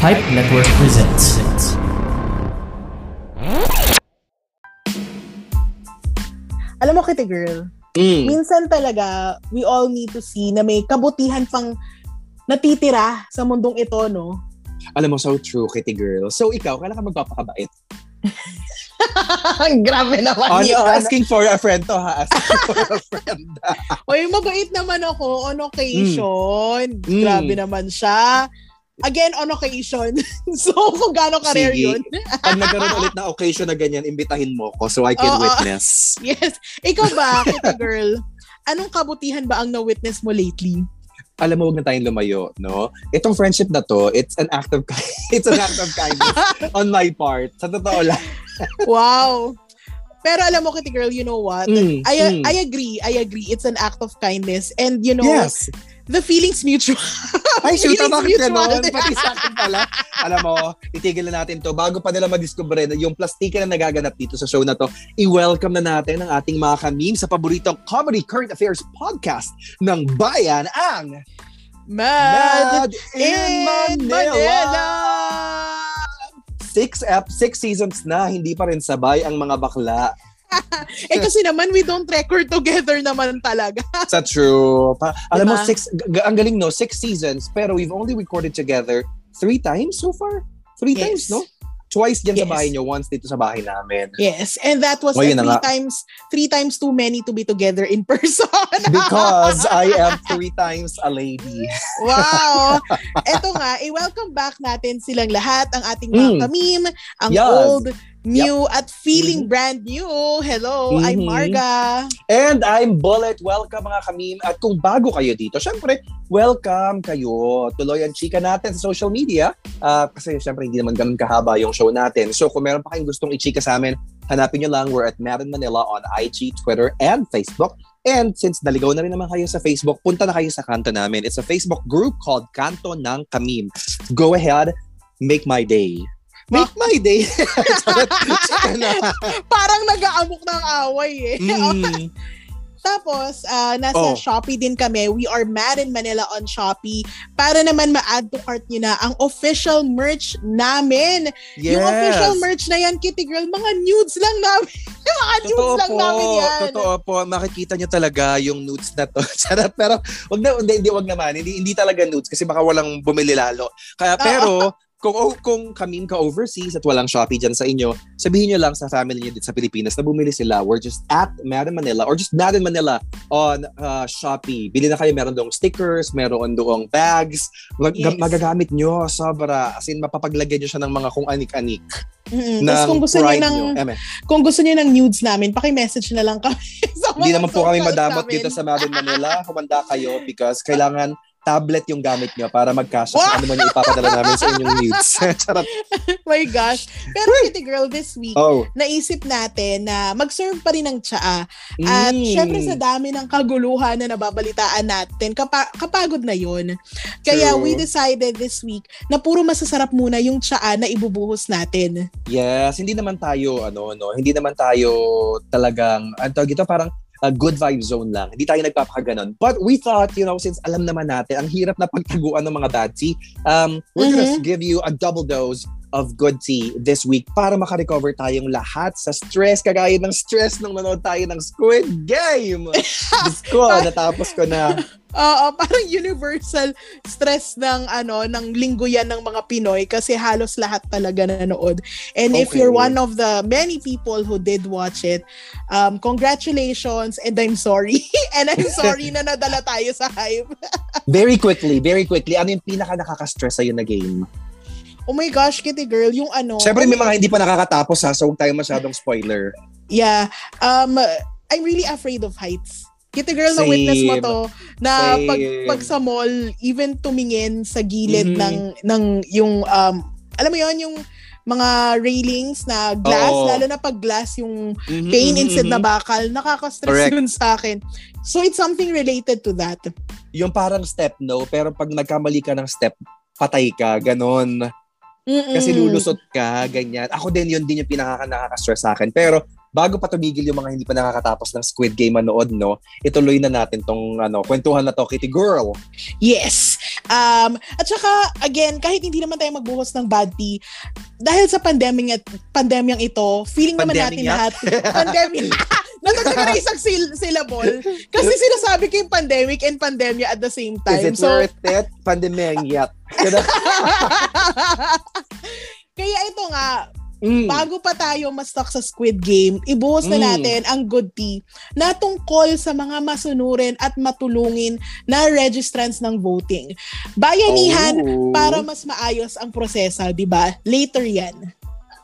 Pipe Network presents. Alam mo, Kitty Girl, Mm. minsan talaga, we all need to see na may kabutihan pang natitira sa mundong ito, no? Alam mo, so true, kitty girl. So ikaw, kailan ka magpapakabait? Grabe naman On, yun. asking for a friend to ha? Asking for a friend. Uy, mabait naman ako on occasion. Mm. Grabe naman siya. Again, on occasion. so, kung gaano ka-rare Sige. yun. Pag nagkaroon ulit na occasion na ganyan, imbitahin mo ko so I can Oo. witness. Yes. Ikaw ba, Kitty Girl? Anong kabutihan ba ang na-witness mo lately? Alam mo, huwag na tayong lumayo, no? Itong friendship na to, it's an act of it's an act of kindness on my part. Sa totoo lang. Wow. Pero alam mo, Kitty Girl, you know what? Mm, I, mm. I agree. I agree. It's an act of kindness. And you know, Yes. The feelings mutual. Ay, shoot, bakit ganon? Pati sa akin pala. Alam mo, itigil na natin to. Bago pa nila madiscover na yung plastika na nagaganap dito sa show na to, i-welcome na natin ang ating mga kamim sa paboritong Comedy Current Affairs podcast ng Bayan, ang Mad, Mad in Manila! Six, ep- six seasons na, hindi pa rin sabay ang mga bakla. Eh kasi naman, we don't record together naman talaga. Sa true. Pa- alam mo, Diba? six, g- ang galing no, six seasons, pero we've only recorded together three times so far. Three Yes. times, no? Twice dyan sa Yes. bahay nyo, once dito sa bahay namin. Yes, and that was three nga. times three times too many to be together in person. Because I am three times a lady. wow! Eto nga, i-welcome back natin silang lahat, ang ating mga Mm. kamim, ang Yes. old, new, at feeling brand new. Hello, I'm Mhm. Marga. And I'm Bullet. Welcome mga kamim. At kung bago kayo dito, syempre, welcome kayo. Tuloy ang chika natin sa social media. Ah, kasi syempre, hindi naman ganun kahaba yung show natin. So kung meron pa kayong gustong i-chika sa amin, hanapin nyo lang. We're at Madden Manila on IG, Twitter, and Facebook. And since naligaw na rin naman kayo sa Facebook, punta na kayo sa kanto namin. It's a Facebook group called Kanto ng Kamim. Go ahead, make my day. Make my day. Parang nag-aamok ng away eh. Mm. Tapos, ah, nasa Oh. Shopee din kami. We are mad in Manila on Shopee. Para naman ma-add to cart nyo na ang official merch namin. Yes. Yung official merch na yan, Kitty Girl, mga nudes lang namin. mga nudes Totoo lang po, namin yan. totoo po. Makikita niyo talaga yung nudes na to. Pero wag na, hindi, hindi, wag naman. Hindi, hindi talaga nudes kasi baka walang bumili lalo. Kaya, pero, kung, oh, kung kaming ka overseas at walang Shopee dyan sa inyo, sabihin nyo lang sa family nyo dito sa Pilipinas na bumili sila. We're just at Madden Manila or just Madden Manila on uh, Shopee. Bili na kayo, meron doong stickers, meron doong bags. Mag- Yes. Magagamit nyo, sobra. As in, mapapaglagyan nyo siya ng mga kung anik-anik. Mm-mm. ng Tapos kung gusto niyo ng nyo. Eme. kung gusto niyo ng nudes namin, paki-message na lang kami Hindi naman po kami madamot namin. dito sa Madden Manila. Kumanda kayo because kailangan tablet yung gamit nyo para magkasya kung ano man yung ipapadala namin sa inyong needs. Charot. My gosh. Pero Kitty Girl, this week, Oh. naisip natin na mag-serve pa rin ng tsaa. At Mm. syempre sa dami ng kaguluhan na nababalitaan natin, kapa- kapagod na yon. Kaya True. we decided this week na puro masasarap muna yung tsaa na ibubuhos natin. Yes, hindi naman tayo, ano, no, hindi naman tayo talagang, ano ito, parang a good vibe zone lang. Hindi tayo nagpapakaganon. But we thought, you know, since alam naman natin, ang hirap na pagtaguan ng mga bad tea, um, we're gonna give you a double dose of good tea this week para makarecover tayong lahat sa stress, kagaya ng stress nung nanood tayo ng Squid Game. Diyos ko, natapos ko na. Oo, parang universal stress ng ano ng linggo yan ng mga Pinoy kasi halos lahat talaga nanood. And if Okay. you're one of the many people who did watch it, um, congratulations and I'm sorry. and I'm sorry na nadala tayo sa hype. Very quickly, very quickly, ano yung pinaka nakaka-stress sa'yo na game? Oh my gosh, Kitty Girl, yung ano. Siyempre may mga hindi pa nakakatapos ha, so huwag tayo masyadong spoiler. Yeah. Um, I'm really afraid of heights. Kitty Girl, Same. na-witness mo to na Same. pag, pag sa mall, even tumingin sa gilid Mhm. ng, ng yung, um, alam mo yon yung mga railings na glass, Oo. lalo na pag glass yung Mhm, pain mhm, instead na bakal, nakaka-stress Correct. yun sa akin. So it's something related to that. Yung parang step no, pero pag nagkamali ka ng step, patay ka, ganon. Mm-mm. Kasi lulusot ka, ganyan. Ako din, yun din yung pinaka nakaka-stress sa akin. Pero bago pa tumigil yung mga hindi pa nakakatapos ng Squid Game manood, no, ituloy na natin tong ano, kwentuhan na to, Kitty Girl. Yes. Um, at saka, again, kahit hindi naman tayo magbuhos ng bad tea, dahil sa pandemic at pandemyang ito, feeling naman natin lahat, pandemic, Natagdag na isang sil- syllable. Kasi sinasabi ko yung pandemic and pandemya at the same time. Is it so, worth it? Pandemyat. kaya ito nga, Mm. bago pa tayo ma-stuck sa Squid Game, ibuhos na Mm. natin ang good tea na tungkol sa mga masunurin at matulungin na registrants ng voting. Bayanihan Oh. para mas maayos ang proseso, di ba? Later yan.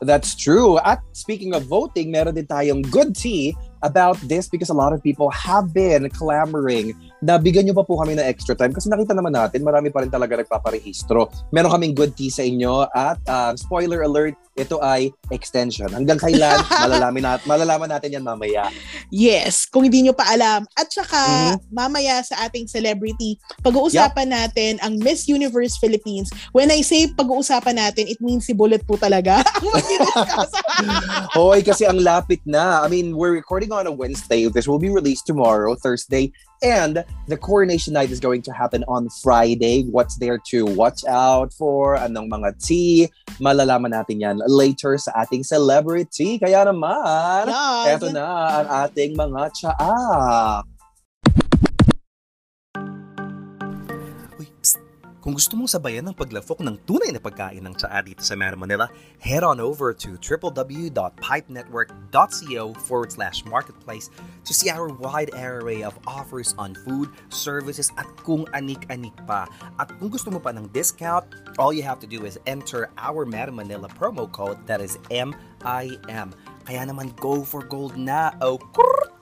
That's true. At speaking of voting, meron din tayong good tea about this because a lot of people have been clamoring na bigyan nyo pa po kami ng extra time kasi nakita naman natin marami pa rin talaga nagpaparehistro. Meron kaming good tea sa inyo at uh, spoiler alert, ito ay extension. Hanggang kailan, malalaman, nat- malalaman natin yan mamaya. Yes, kung hindi nyo pa alam. At saka, Mhm. mamaya sa ating celebrity, pag-uusapan natin ang Miss Universe Philippines. When I say pag-uusapan natin, it means si Bullet po talaga ang mag-discuss. Hoy, kasi ang lapit na. I mean, we're recording on a Wednesday. This will be released tomorrow, Thursday. And the coronation night is going to happen on Friday. What's there to watch out for? Anong mga tea? Malalaman natin yan later sa ating celebrity. Kaya naman, Yes. eto na ang ating mga tsaa. Kung gusto mong sabayan ng paglafok ng tunay na pagkain ng tsaa dito sa Mera Manila, head on over to www.pipenetwork.co forward slash marketplace to see our wide array of offers on food, services, at kung anik-anik pa. At kung gusto mo pa ng discount, all you have to do is enter our Mera Manila promo code that is MIM. Kaya naman go for gold na, oh krrr!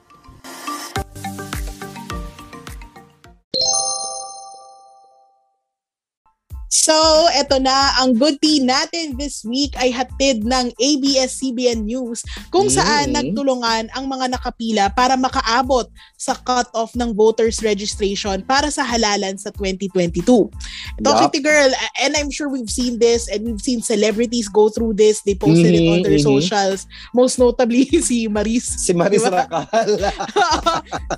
So, eto na, ang good tea natin this week ay hatid ng ABS-CBN News kung saan Mm. nagtulungan ang mga nakapila para makaabot sa cut-off ng voters registration para sa halalan sa 2022. Ito, Yup. Kitty Girl, and I'm sure we've seen this and we've seen celebrities go through this. They posted it on their mhm. socials. Most notably, si Maris Si Maris Diba? Racal.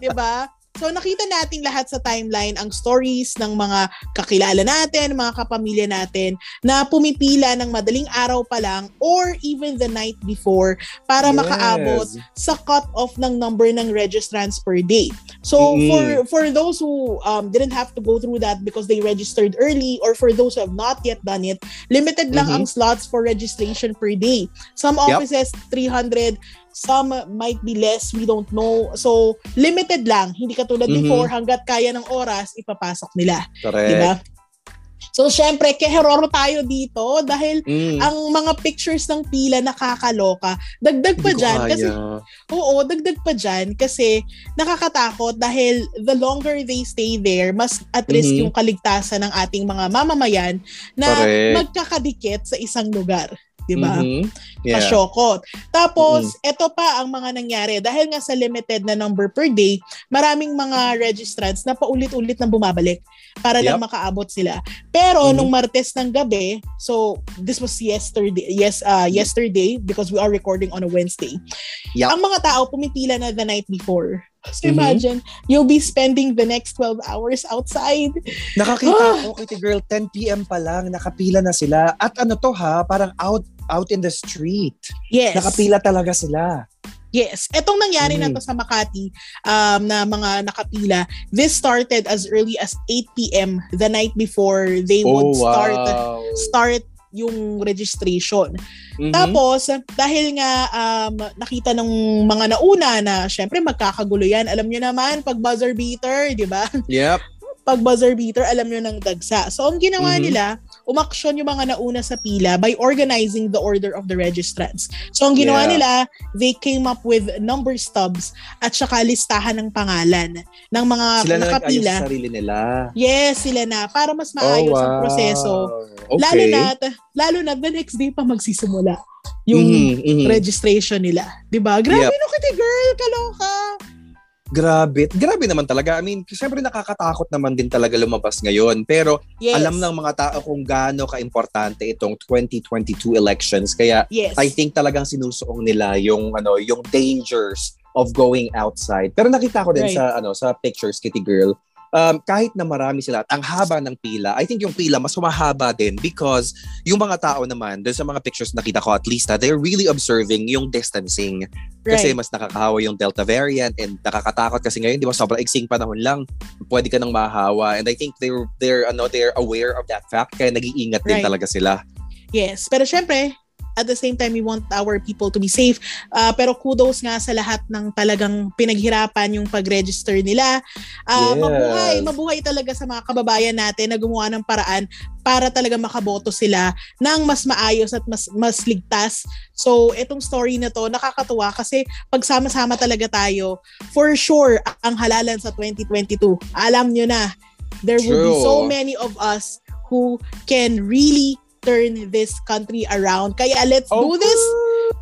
'Di ba? So nakita nating lahat sa timeline ang stories ng mga kakilala natin, mga kapamilya natin na pumipila ng madaling araw pa lang or even the night before para Yes. makaabot sa cut-off ng number ng registrants per day. So Mm. for for those who um, didn't have to go through that because they registered early or for those who have not yet done it, limited lang Mhm. ang slots for registration per day. Some Yep. offices 300, some might be less, we don't know. So limited lang, hindi katulad Mhm. before hangga't kaya ng oras ipapasok nila, Correct. di ba? So syempre, keheroro tayo dito dahil Mm. ang mga pictures ng pila nakakaloka. Dagdag pa dyan kaya. kasi Oo, dagdag pa dyan kasi nakakatakot dahil the longer they stay there, mas at risk Mhm. yung kaligtasan ng ating mga mamamayan na Correct. magkakadikit sa isang lugar. Di ba? Mhm. Yeah. Kasyokot. Tapos, eto pa ang mga nangyari. Dahil nga sa limited na number per day, maraming mga registrants na paulit-ulit na bumabalik para lang Yep. makaabot sila. Pero Mhm. nung Martes ng gabi, so this was yesterday, yes, uh, yesterday because we are recording on a Wednesday. Yep. Ang mga tao pumipila na the night before. So imagine, you'll be spending the next 12 hours outside. Nakakita ko, Kitty Girl, 10 p.m. pa lang, nakapila na sila. At ano to ha, parang out out in the street. Yes. Nakapila talaga sila. Yes. Etong nangyari na Mm. to sa Makati um, na mga nakapila, this started as early as 8 p.m. the night before they would start start yung registration. Mhm. Tapos, dahil nga um, nakita ng mga nauna na syempre magkakagulo yan. Alam nyo naman, pag buzzer beater, di ba? Yep. Pag buzzer beater, alam nyo ng dagsa. So, ang ginawa Mhm. nila, umaksyon yung mga nauna sa pila by organizing the order of the registrants. So, ang ginawa Yeah. nila, they came up with number stubs at saka listahan ng pangalan ng mga Sila na nakapila. sa sarili nila. Yes, sila na. Para mas maayos ang proseso. Okay. Lalo na, lalo na the next day pa magsisimula yung Mhm, mhm. registration nila. 'Di ba? Grabe no, Kitty Girl, kaloka. Grabe. Grabe naman talaga. I mean, syempre nakakatakot naman din talaga lumabas ngayon. Pero Yes. alam ng mga tao kung gaano ka-importante itong 2022 elections. Kaya Yes. I think talagang sinusuong nila yung ano, yung dangers of going outside. Pero nakita ko din Right. sa ano sa pictures Kitty Girl. Um, kahit na marami sila at ang haba ng pila, I think yung pila mas humahaba din because yung mga tao naman, dun sa mga pictures nakita ko at least, they're really observing yung distancing. Kasi Right. mas nakakahawa yung Delta variant and nakakatakot kasi ngayon, di ba, sobrang iksing panahon lang, pwede ka nang mahawa. And I think they're, they're, ano, they're aware of that fact, kaya nag-iingat din Right. talaga sila. Yes. Pero syempre, at the same time, we want our people to be safe. Ah, pero kudos nga sa lahat ng talagang pinaghirapan yung pag-register nila. Ah, Yes. Mabuhay, mabuhay talaga sa mga kababayan natin na gumawa ng paraan para talaga makaboto sila ng mas maayos at mas mas ligtas. So, itong story na to nakakatuwa kasi pagsama-sama talaga tayo, for sure, ang halalan sa 2022. Alam nyo na, there will be True. so many of us who can really turn this country around. Kaya let's do this.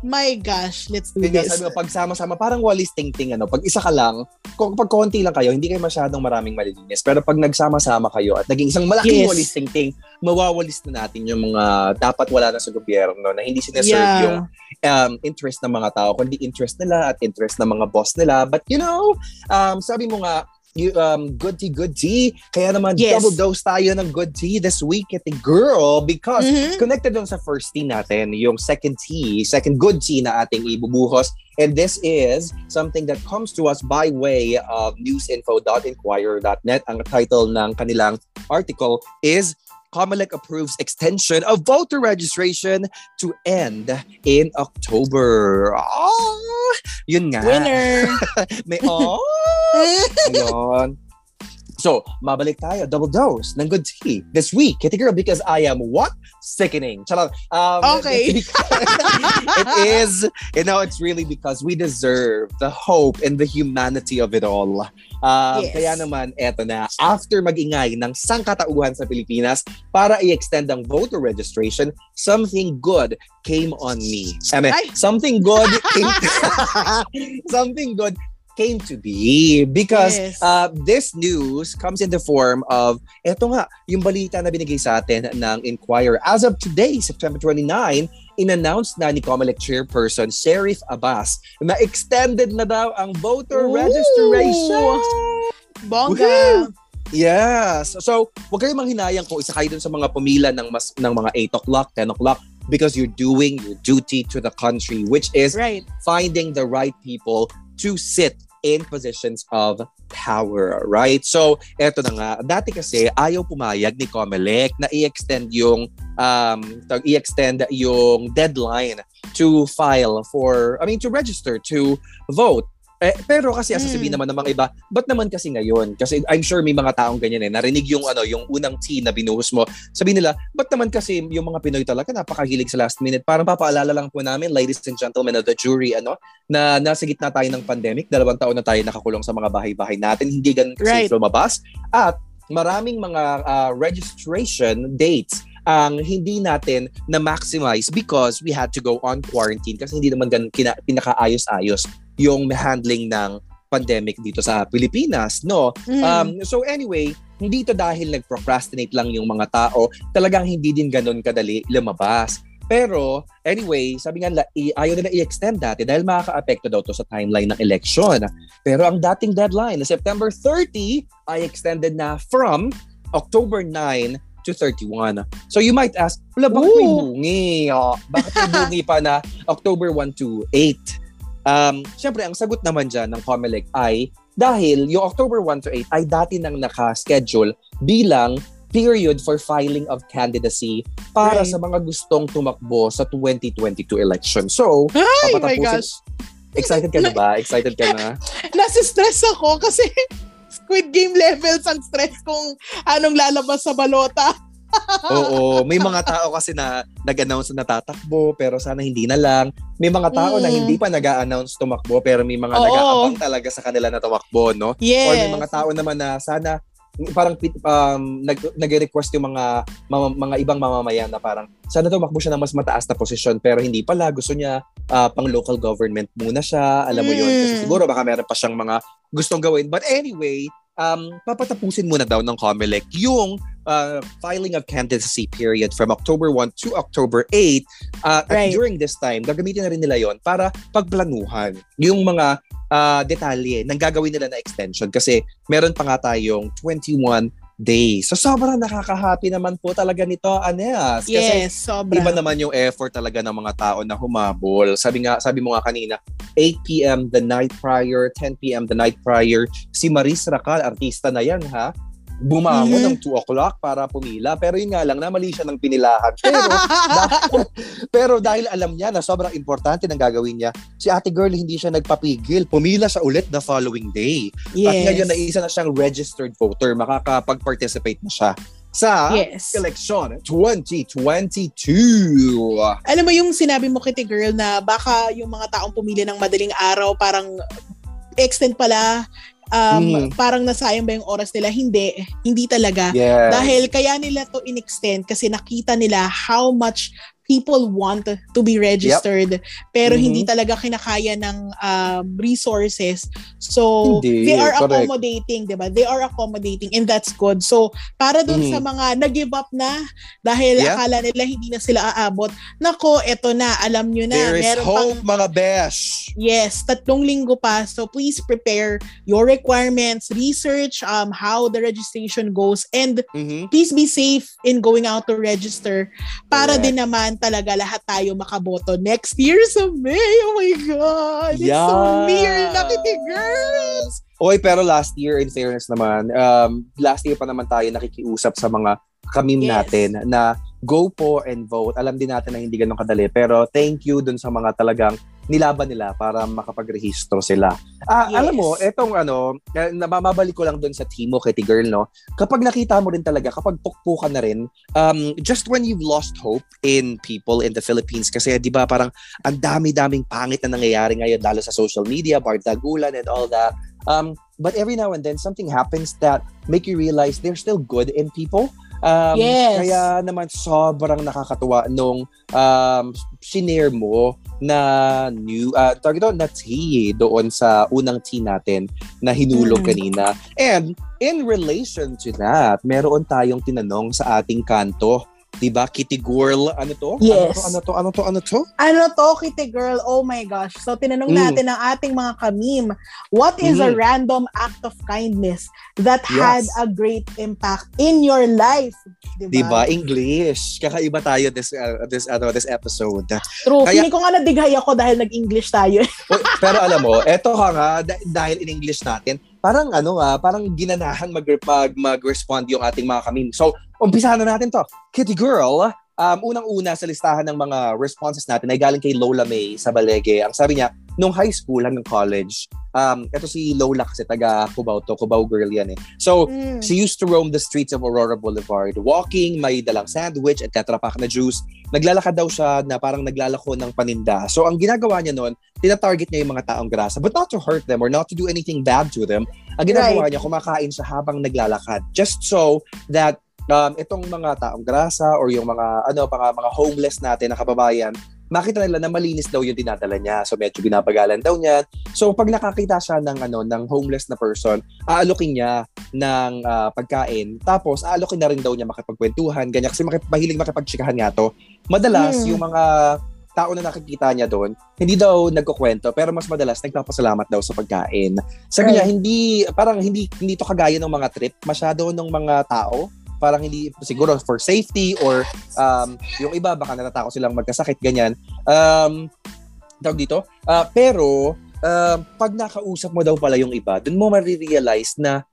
My gosh, let's do Kaya this. sabi mo, pagsama-sama, parang walis ting-ting, ano, pag isa ka lang, kung pag konti lang kayo, hindi kayo masyadong maraming malilinis. Pero pag nagsama-sama kayo at naging isang malaking Yes. walis ting-ting, mawawalis na natin yung mga dapat wala na sa gobyerno na hindi sineserve Yeah. yung um, interest ng mga tao, kundi interest nila at interest ng mga boss nila. But you know, um, sabi mo nga, um, good tea, good tea. Kaya naman, Yes. double dose tayo ng good tea this week at girl because Mhm. connected dun sa first tea natin, yung second tea, second good tea na ating ibubuhos. And this is something that comes to us by way of newsinfo.inquirer.net. Ang title ng kanilang article is Comelec approves extension of voter registration to end in October. Oh, yun nga. Winner. May oh. Ayun. So, mabalik tayo. Double dose ng good tea this week. Kitty Girl, because I am what? Sickening. Charot. Um, Okay. it is, you know, it's really because we deserve the hope and the humanity of it all. Um, Yes. Kaya naman, eto na, after magingay ng sangkatauhan sa Pilipinas para i-extend ang voter registration, something good came on me. I mean, Ay! something good came something good came to be because Yes. uh, this news comes in the form of eto nga yung balita na binigay sa atin ng Inquirer as of today September 29 in-announce na ni Comelec chairperson Sheriff Abbas na extended na daw ang voter Ooh! registration Bongga. Woohoo! Yes. So, huwag kayong manghinayang kung isa kayo dun sa mga pumila ng, mas, ng mga 8 o'clock, 10 o'clock because you're doing your duty to the country which is Right. finding the right people to sit in positions of power, right? So, eto na nga. Dati kasi ayaw pumayag ni Comelec na i-extend yung um i-extend yung deadline to file for I mean to register to vote. Eh, pero kasi Mm. sasabihin naman ng mga iba, ba't naman kasi ngayon? Kasi I'm sure may mga taong ganyan eh. Narinig yung ano, yung unang tea na binuhos mo. Sabihin nila, ba't naman kasi yung mga Pinoy talaga napakahilig sa last minute? Parang papaalala lang po namin, ladies and gentlemen of the jury, ano, na nasa gitna tayo ng pandemic, dalawang taon na tayo nakakulong sa mga bahay-bahay natin, hindi ganun kasi Right. lumabas. At maraming mga ah, registration dates ang hindi natin na-maximize because we had to go on quarantine kasi hindi naman ganun kina- pinakaayos-ayos yung handling ng pandemic dito sa Pilipinas, no? Mm. Um, so anyway, hindi ito dahil nag-procrastinate lang yung mga tao, talagang hindi din ganun kadali lumabas. Pero anyway, sabi nga i- ayaw nila i-extend dati dahil makaka-apekto daw to sa timeline ng election. Pero ang dating deadline na September 30 ay extended na from October 9 to 31. So you might ask, wala bakit may Ooh. bungi? Oh, bakit may bungi pa na October 1 to 8? Um, Siyempre, ang sagot naman dyan ng COMELEC ay dahil yung October 1 to 8 ay dati nang naka-schedule bilang period for filing of candidacy para Right. sa mga gustong tumakbo sa 2022 election. So, Ay, my gosh. excited ka na ba? Excited ka na? Nasa stress ako kasi Squid Game levels ang stress kung anong lalabas sa balota. Oo, may mga tao kasi na nag-announce na natatakbo pero sana hindi na lang. May mga tao na Mm. hindi pa nag-a-announce tumakbo pero may mga Oo. nag-aabang talaga sa kanila na tumakbo, no? Yes. Or may mga tao naman na sana parang um, nag, nag-request yung mga mama- mga ibang mamamayan na parang sana tumakbo siya ng mas mataas na posisyon pero hindi pala gusto niya ah, pang local government muna siya alam mo yun kasi Mm. siguro baka meron pa siyang mga gustong gawin. But anyway, um, papatapusin muna daw ng COMELEC yung uh, filing of candidacy period from October 1 to October 8. Uh, Right. At during this time, gagamitin na rin nila yon para pagplanuhan yung mga uh, detalye ng gagawin nila na extension kasi meron pa nga tayong 21 days. So sobrang nakaka-happy naman po talaga nito, Anes. Kasi Yes, sobra. Iba naman yung effort talaga ng mga tao na humabol. Sabi nga, sabi mo nga kanina, 8 p.m. the night prior, 10 p.m. the night prior. Si Maris Racal, artista na yan ha. Bumangon Mhm. ng 2 o'clock para pumila. Pero yun nga lang, namali siya ng pinilahan. Pero, dahil, pero dahil alam niya na sobrang importante ng gagawin niya, si ate girl hindi siya nagpapigil. Pumila siya ulit the following day. yes. At ngayon na isa na siyang registered voter, makakapag-participate na siya sa Yes. election 2022. Alam mo yung sinabi mo Kitty Girl na baka yung mga taong pumili ng madaling araw parang extend pala um, Mm. parang nasayang ba yung oras nila? Hindi. Hindi talaga. Yeah. Dahil kaya nila to in-extend kasi nakita nila how much people want to be registered pero Mhm. hindi talaga kinakaya ng um, resources. So, Hindi, they are correct. accommodating, 'di ba? They are accommodating and that's good. So, para dun Mhm. sa mga nag-give up na dahil Yeah. akala nila hindi na sila aabot. Nako, eto na, alam nyo na. There is meron pang hope, mga besh. Yes, tatlong linggo pa. So please prepare your requirements, research um how the registration goes and Mhm. please be safe in going out to register para Correct. din naman talaga lahat tayo makaboto next year sa May. Oh my God! It's so Yes. near na Kitty Girls! Oy, pero last year, in fairness naman, um, last year pa naman tayo nakikiusap sa mga kamim Yes. natin na go po and vote. Alam din natin na hindi ganun kadali. Pero thank you dun sa mga talagang nilaban nila para makapagrehistro sila. Ah, Yes. alam mo, etong ano, eh, nababalik ko lang dun sa team mo, Kitty Girl, no? Kapag nakita mo rin talaga, kapag pukpukan na rin, um, just when you've lost hope in people in the Philippines, kasi di ba parang ang dami-daming pangit na nangyayari ngayon, lalo sa social media, bardagulan and all that. Um, but every now and then, something happens that make you realize there's still good in people. Um, Yes. Kaya naman sobrang nakakatuwa nung um, shinare mo na new, uh, tawag ito, na tea doon sa unang tea natin na hinulog Mm. kanina. And in relation to that, meron tayong tinanong sa ating kanto. Diba? Kitty Girl, ano to? Yes. Ano to? Ano to? Ano to? Ano to, Kitty Girl? Oh my gosh. So, tinanong Mm. natin ang ating mga kamim, what is a Mhm. random act of kindness that Yes. had a great impact in your life? Diba? Diba? English. Kakaiba tayo this uh, this ano this episode. True. Kaya- Feeling ko nga nadighay ako dahil nag-English tayo. Pero alam mo, eto ka nga dah- dahil in English natin, parang ano ah, parang ginanahan mag, mag mag-respond yung ating mga kamim. So, umpisahan na natin to. Kitty Girl, um, unang-una sa listahan ng mga responses natin ay galing kay Lola May sa Balege. Ang sabi niya, nung high school hanggang college, um, ito si Lola kasi taga Cubao to, Cubao girl yan eh. So, Mm. She used to roam the streets of Aurora Boulevard, walking, may dalang sandwich at tetrapack na juice. Naglalakad daw siya na parang naglalako ng paninda. So ang ginagawa niya noon, tinatarget niya yung mga taong grasa, but not to hurt them or not to do anything bad to them. Ang ginagawa niya, kumakain siya habang naglalakad. Just so that um, itong mga taong grasa or yung mga ano mga mga homeless natin na kababayan, makita nila na malinis daw yung dinadala niya. So medyo binabagalan daw niya. So pag nakakita siya ng ano ng homeless na person, aalokin niya ng ah, pagkain. Tapos aalokin na rin daw niya makipagkwentuhan, ganyan kasi makip- mahilig makipagtsikahan nga to. Madalas Hmm. yung mga tao na nakikita niya doon, hindi daw nagkukwento, pero mas madalas nagpapasalamat daw sa pagkain. Sabi niya, Right. hindi, parang hindi, hindi to kagaya ng mga trip, masyado ng mga tao, parang hindi, siguro for safety or um, yung iba, baka natatakot silang magkasakit, ganyan. Um, tawag dito. Ah, pero, um, pag nakausap mo daw pala yung iba, dun mo marirealize na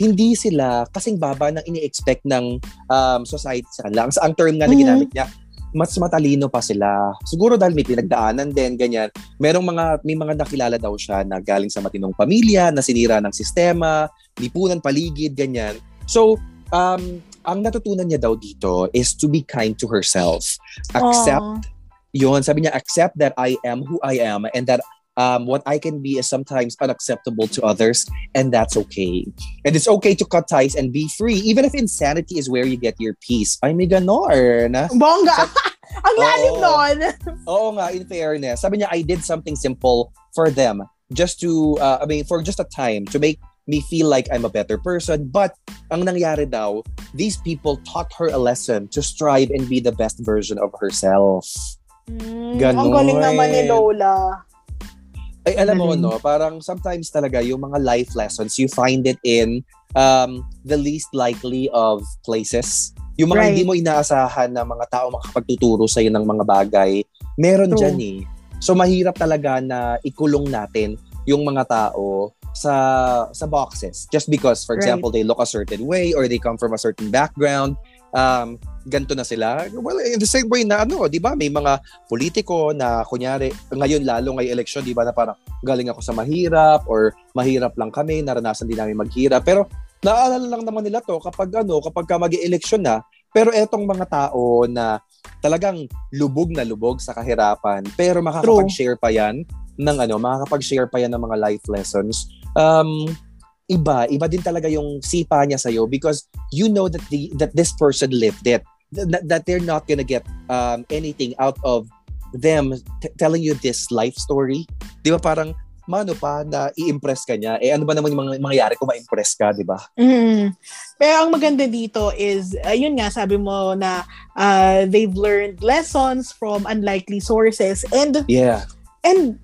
hindi sila kasing baba ng ini-expect ng um, society sa kanila. Ang, ang term nga na Mhm. ginamit niya, mas matalino pa sila. Siguro dahil may pinagdaanan din, ganyan. Merong mga, may mga nakilala daw siya na galing sa matinong pamilya, na sinira ng sistema, lipunan, paligid, ganyan. So, um, ang natutunan niya daw dito is to be kind to herself. Accept Aw. yun, sabi niya, accept that I am who I am and that um, what I can be is sometimes unacceptable to others and that's okay. And it's okay to cut ties and be free even if insanity is where you get your peace. Ay, may ganon. Bongga! Ang lalim Oo. nun! Oo nga, in fairness. Sabi niya, I did something simple for them. just to, uh, I mean, for just a time to make me feel like I'm a better person. But ang nangyari daw, these people taught her a lesson to strive and be the best version of herself. Mm, Ganon. Ang galing naman ni Lola. Ay, alam mo, no, parang sometimes talaga yung mga life lessons, you find it in um, the least likely of places. Yung mga Right. hindi mo inaasahan na mga tao makapagtuturo sa'yo ng mga bagay, meron True. dyan eh. So mahirap talaga na ikulong natin yung mga tao sa sa boxes. Just because for Right. example they look a certain way or they come from a certain background um ganto na sila. Well in the same way na ano 'di ba may mga politiko na kunyari ngayon lalo ngayong election 'di ba na parang galing ako sa mahirap or mahirap lang kami naranasan din namin maghirap. Pero naalala lang naman nila to kapag ano kapag ka mag-election na pero etong mga tao na talagang lubog na lubog sa kahirapan pero makakapag-share pa yan ng ano makakapag-share pa yan ng mga life lessons um iba iba din talaga yung sipa niya sa because you know that the that this person lived it. That, that they're not gonna get um anything out of them t- telling you this life story. Di ba parang mano pa na i-impress ka niya? Eh ano ba naman yung mga mangyayari kung ma-impress ka di ba? Mm. Pero ang maganda dito is, ayun nga, sabi mo na uh, they've learned lessons from unlikely sources and yeah. and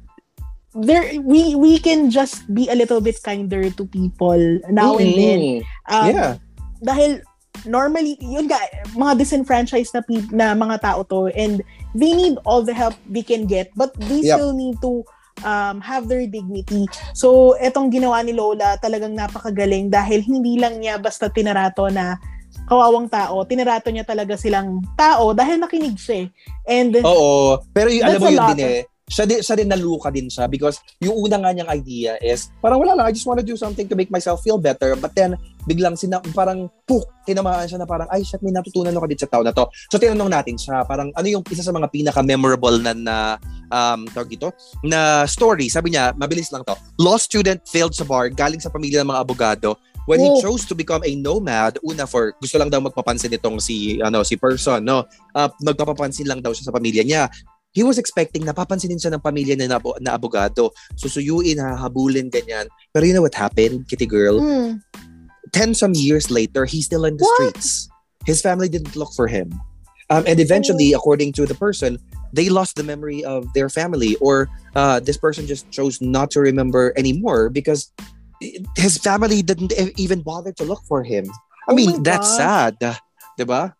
there we we can just be a little bit kinder to people now and then. Um, yeah Dahil normally, yun nga, mga disenfranchised na, peop- na mga tao to and they need all the help they can get but they Yep. still need to um, have their dignity. So, etong ginawa ni Lola talagang napakagaling dahil hindi lang niya basta tinarato na kawawang tao, tinarato niya talaga silang tao dahil nakinig siya eh. And Oo. Pero yung, alam mo yun din eh. Siya din, siya din naluka din siya because yung una nga niyang idea is parang wala lang, I just want to do something to make myself feel better. But then, biglang sina, parang puk, tinamaan siya na parang, ay shit, may natutunan ako dito sa tao na to. So, tinanong natin siya, parang ano yung isa sa mga pinaka-memorable na, na um, tawag dito, na story. Sabi niya, mabilis lang to. Law student failed sa bar, galing sa pamilya ng mga abogado. When he Oh. chose to become a nomad, una for gusto lang daw magpapansin itong si ano si person, no. Uh, magpapapansin lang daw siya sa pamilya niya he was expecting na papansinin siya ng pamilya na, na, na abogado. Susuyuin, hahabulin, ganyan. Pero you know what happened, kitty girl? mm, Ten some years later, he's still in the What? streets. His family didn't look for him. Um, and eventually, according to the person, they lost the memory of their family or uh, this person just chose not to remember anymore because his family didn't even bother to look for him. I Oh mean, that's sad. sad. 'Di ba?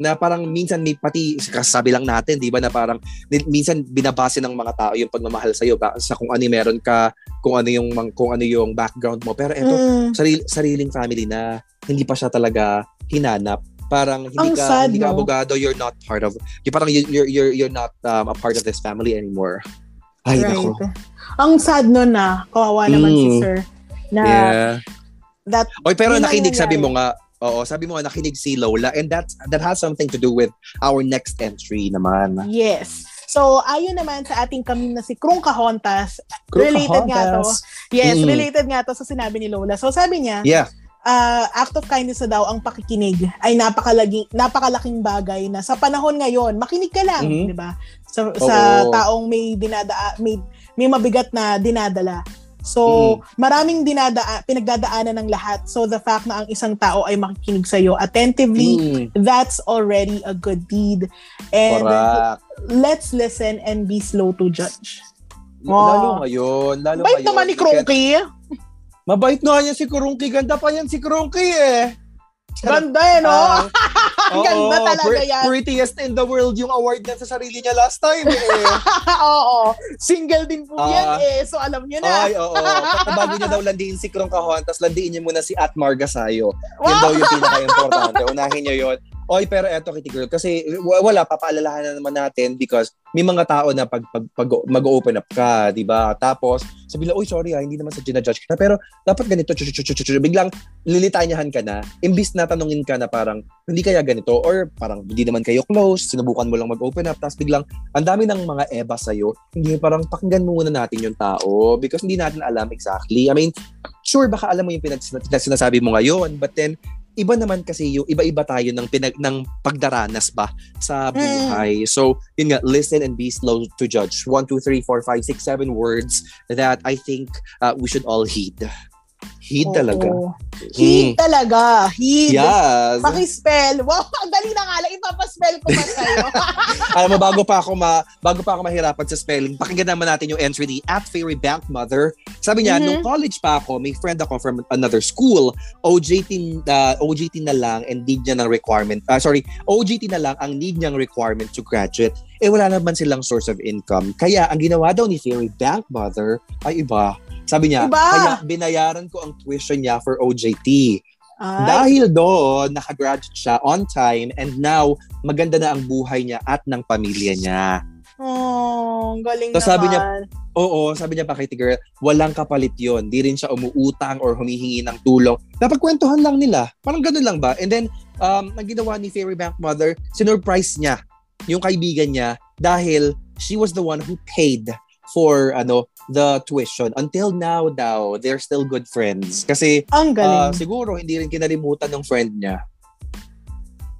Na parang minsan may pati kasabi lang natin, 'di ba, na parang minsan binabase ng mga tao yung pagmamahal sa iyo sa kung ano yung meron ka, kung ano yung kung ano yung background mo. Pero eto, mm. sarili, sariling family na hindi pa siya talaga hinanap. Parang hindi Ang ka sad, hindi ka no? abogado, you're not part of you parang you- you're you're you're not um, a part of this family anymore. Ay, right. nako. Ang sad nun na, kawawa naman si Mm. sir. Na Yeah. that Oy, pero nakinig sabi mo nga, oo, sabi mo nakinig si Lola and that that has something to do with our next entry naman. Yes. So, ayon naman sa ating kamim na si Krong Kahontas, related nga to. Yes, Mm. related nga to sa sinabi ni Lola. So, sabi niya, Yeah. uh, act of kindness na daw ang pakikinig ay napakalaging, napakalaking bagay na sa panahon ngayon, makinig ka lang, Mhm. di ba? Sa, sa taong may dinada may may mabigat na dinadala. So, Mhm. maraming dinada pinagdadaanan ng lahat. So, the fact na ang isang tao ay makikinig sa iyo attentively, Mm, that's already a good deed. And correct. let's listen and be slow to judge. Lalo ngayon, lalo Bait ngayon. naman ni Cronky. Mabait nga yan si Kurungki. Ganda pa yan si Kurungki eh. Ganda eh, no? Ah, Ang ganda oo, talaga pre- yan. Prettiest in the world yung award niya sa sarili niya last time eh. Oo. Single din po Ah. yan eh. So alam nyo na. Ay, oo. Bago niya daw landiin si Krong Kahon, tapos landiin niya muna si At Margasayo. Yun Wow. daw yung pinaka-importante. Unahin niyo yun. Oy, pero eto, Kitty Girl, kasi wala, papaalalahanan naman natin because may mga tao na pag, pag, pag mag-open up ka, di ba? Tapos, sabi lang, oy, sorry ah, hindi naman sa ginajudge ka na, pero dapat ganito, biglang lilitanyahan ka na, imbis na tanungin ka na parang, hindi kaya ganito, or parang hindi naman kayo close, sinubukan mo lang mag-open up, tapos biglang, ang dami ng mga eba sa'yo, hindi parang pakinggan muna natin yung tao because hindi natin alam exactly. I mean, sure, baka alam mo yung pinag- sinasabi mo ngayon, but then, iba naman kasi yung iba-iba tayo ng pinag ng pagdaranas ba sa buhay. So, yun nga, listen and be slow to judge. One, two, three, four, five, six, seven words that I think uh, we should all heed. Heed Oo. talaga. Heed talaga. Heed. Yes. Pakispell. Wow, ang dali na nga lang. Ipapaspell ko pa sa'yo. Alam mo, bago pa ako ma, bago pa ako mahirapan sa spelling, pakinggan naman natin yung entry ni at Fairy Bank Mother. Sabi niya, Mhm. nung college pa ako, may friend ako from another school. OJT, uh, OJT na lang and need niya ng requirement. Uh, sorry, OJT na lang ang need niyang requirement to graduate. Eh wala naman silang source of income. Kaya ang ginawa daw ni Fairy Bank Mother ay iba. Sabi niya, Iba? kaya binayaran ko ang tuition niya for OJT. Ay, Dahil doon, nakagraduate siya on time and now, maganda na ang buhay niya at ng pamilya niya. oh, galing So, naman. sabi niya- Oo, sabi niya pa Kitty Girl, walang kapalit yon. Di rin siya umuutang or humihingi ng tulong. Napagkwentuhan lang nila. Parang ganun lang ba? And then, um, ang ginawa ni Fairy Bank Mother, sinurprise niya yung kaibigan niya dahil she was the one who paid for ano the tuition. Until now daw, they're still good friends. Kasi ang ah, galing. siguro hindi rin kinalimutan ng friend niya.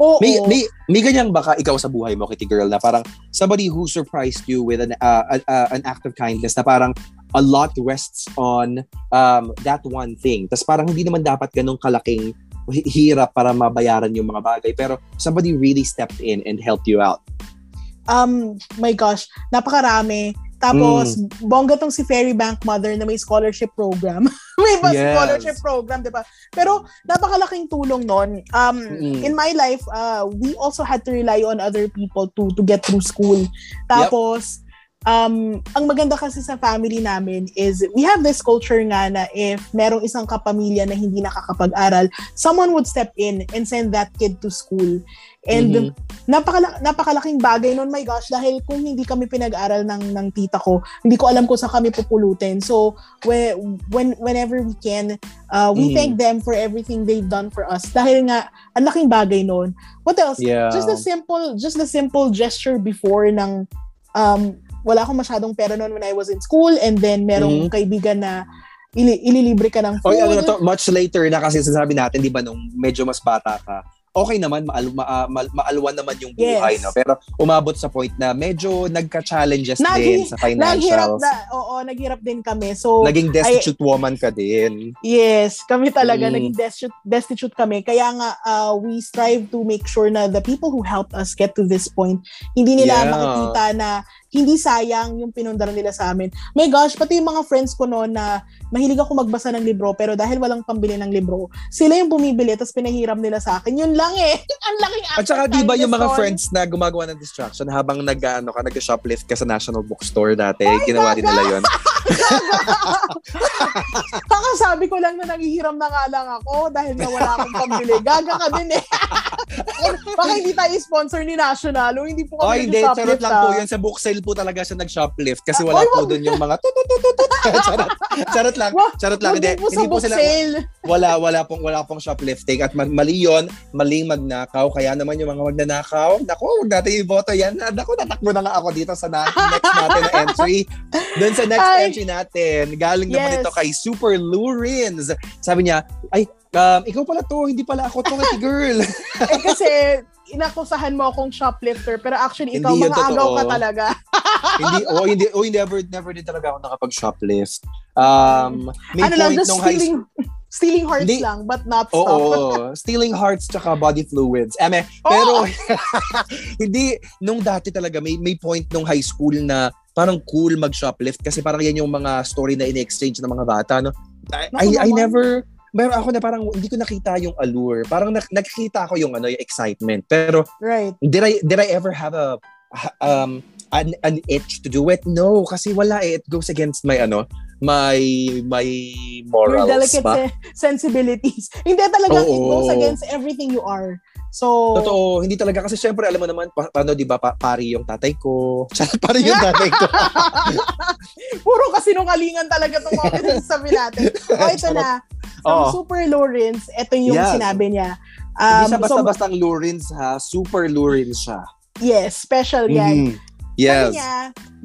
Oo. May, may, may ganyan baka ikaw sa buhay mo, Kitty Girl, na parang somebody who surprised you with an, uh, uh, uh, an act of kindness na parang a lot rests on um, that one thing. Tapos parang hindi naman dapat ganong kalaking hi- hirap para mabayaran yung mga bagay. Pero somebody really stepped in and helped you out. um, my gosh, napakarami. Tapos, Mm. bongga tong si Fairy Bank Mother na may scholarship program. may ba Yes. scholarship program, di ba? Pero, napakalaking tulong nun. Um, Mm. In my life, uh, we also had to rely on other people to to get through school. Tapos, um, ang maganda kasi sa family namin is we have this culture nga na if merong isang kapamilya na hindi nakakapag-aral, someone would step in and send that kid to school. And Mhm. napakala- napakalaking bagay nun, my gosh, dahil kung hindi kami pinag-aral ng, ng tita ko, hindi ko alam kung saan kami pupulutin. So, when, when, whenever we can, uh, we Mhm. thank them for everything they've done for us. Dahil nga, ang laking bagay nun. What else? Yeah. Just the simple, just the simple gesture before ng, um, wala akong masyadong pera noon when I was in school and then merong Mhm. kaibigan na ili- ililibre ka ng Oy, food. ano na to, much later na kasi sinasabi natin, di ba, nung medyo mas bata ka, okay naman, maal, ma, ah, ma- maalwan naman yung buhay, Yes. no? Pero umabot sa point na medyo nagka-challenges Naghi- din sa Naghirap financials. na, oo, naghirap din kami. So, Naging destitute woman ka din. Yes, kami talaga Mm. naging destitute, destitute kami. Kaya nga uh, we strive to make sure na the people who helped us get to this point, hindi nila Yeah. makikita na hindi sayang yung pinundar nila sa amin. My gosh, pati yung mga friends ko noon na mahilig ako magbasa ng libro pero dahil walang pambili ng libro, sila yung bumibili tapos pinahiram nila sa akin. Yun lang eh. Ang laking At saka di ba yung mga nun. friends na gumagawa ng distraction habang nag ano ka nag-shoplift ka sa National Bookstore dati, ginawa din nila 'yon. Baka sabi ko lang na nanghihiram na nga lang ako dahil na wala akong pambili. Gaga ka din eh. Baka hindi tayo sponsor ni National o hindi po Oh, kami hindi, nag-shoplift, charot lang ah. po 'yun sa book sale po talaga siya nag-shoplift kasi wala oy, po doon yung mga charot. Charot lang. Charot lang Huwag hindi. Hindi po sila wala wala pong wala pong shoplifting at ma- mali 'yon, maling magnakaw kaya naman yung mga magnanakaw, nako, wag natin iboto yan. Nako, natakbo na nga ako dito sa na- next natin na entry. Doon sa next Ay. entry natin, galing naman Yes. ito kay Super Lurins. Sabi niya, ay, um, ikaw pala to, hindi pala ako to, girl. eh kasi inakusahan mo akong shoplifter pero actually ikaw Hindi mga agaw ka talaga. hindi, oh, hindi, oh, never, never din talaga ako nakapag-shoplift. Um, may ano lang, just nung high stealing, stealing hearts Hindi. lang but not Oo, stuff. stealing hearts tsaka body fluids. Eme, Oo. pero hindi nung dati talaga may may point nung high school na parang cool mag-shoplift kasi parang yan yung mga story na in-exchange ng mga bata, no? I, Naku I, I never Meron ako na parang hindi ko nakita yung allure. Parang nak- nakikita ko yung ano, yung excitement. Pero Right. did I did I ever have a um an, an itch to do it? No, kasi wala eh. It goes against my ano, my my Your morals delicate ba? se- sensibilities. Hindi talaga it Oo. goes against everything you are. So, Totoo, hindi talaga kasi syempre alam mo naman pa, paano 'di ba pa, pari yung tatay ko. pari yung tatay ko. Puro kasinungalingan talaga itong mga pinagsasabi natin. O, ito na. From Oo. Super Lawrence, ito yung Yes. sinabi niya. hindi Um, siya so, basta-basta ang Lurins ha, super Lurins siya. yes, special yan. Mhm. Yes. Sabi niya,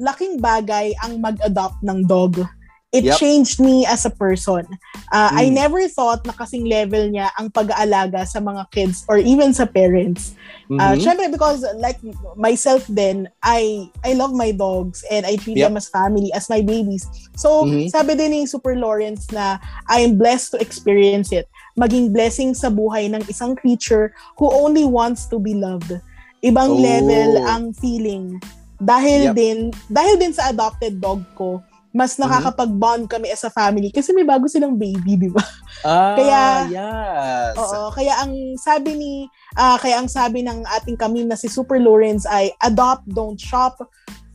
laking bagay ang mag-adopt ng dog. It Yep. changed me as a person. Uh, I Mm. never thought na kasing level niya ang pag-aalaga sa mga kids or even sa parents. Uh, Mhm. Syempre because like myself then, I I love my dogs and I treat Yep. them as family, as my babies. So, Mhm. sabi din ni Super Lawrence na I am blessed to experience it. Maging blessing sa buhay ng isang creature who only wants to be loved. Ibang Oh. level ang feeling. Dahil Yep. din, dahil din sa adopted dog ko, mas Mhm. nakakapag-bond kami as a family kasi may bago silang baby, di ba? Ah, Kaya- yes. Oo, kaya ang sabi ni ah, kaya ang sabi ng ating kami na si Super Lawrence ay adopt, don't shop.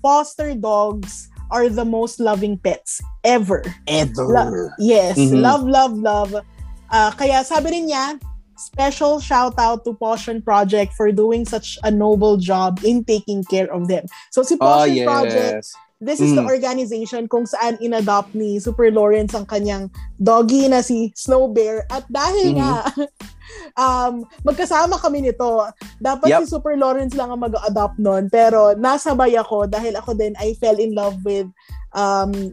Foster dogs are the most loving pets ever. Ever. La- yes, Mhm. love, love, love. Ah, kaya sabi rin niya, special shout out to Potion Project for doing such a noble job in taking care of them. So si Ah, Potion Project yes. This is the Mm. organization kung saan inadopt ni Super Lawrence ang kanyang doggy na si Snow Bear. At dahil Mhm. nga, um, magkasama kami nito. Dapat Yep. si Super Lawrence lang ang mag-adopt nun. Pero nasabay ako dahil ako din, I fell in love with um,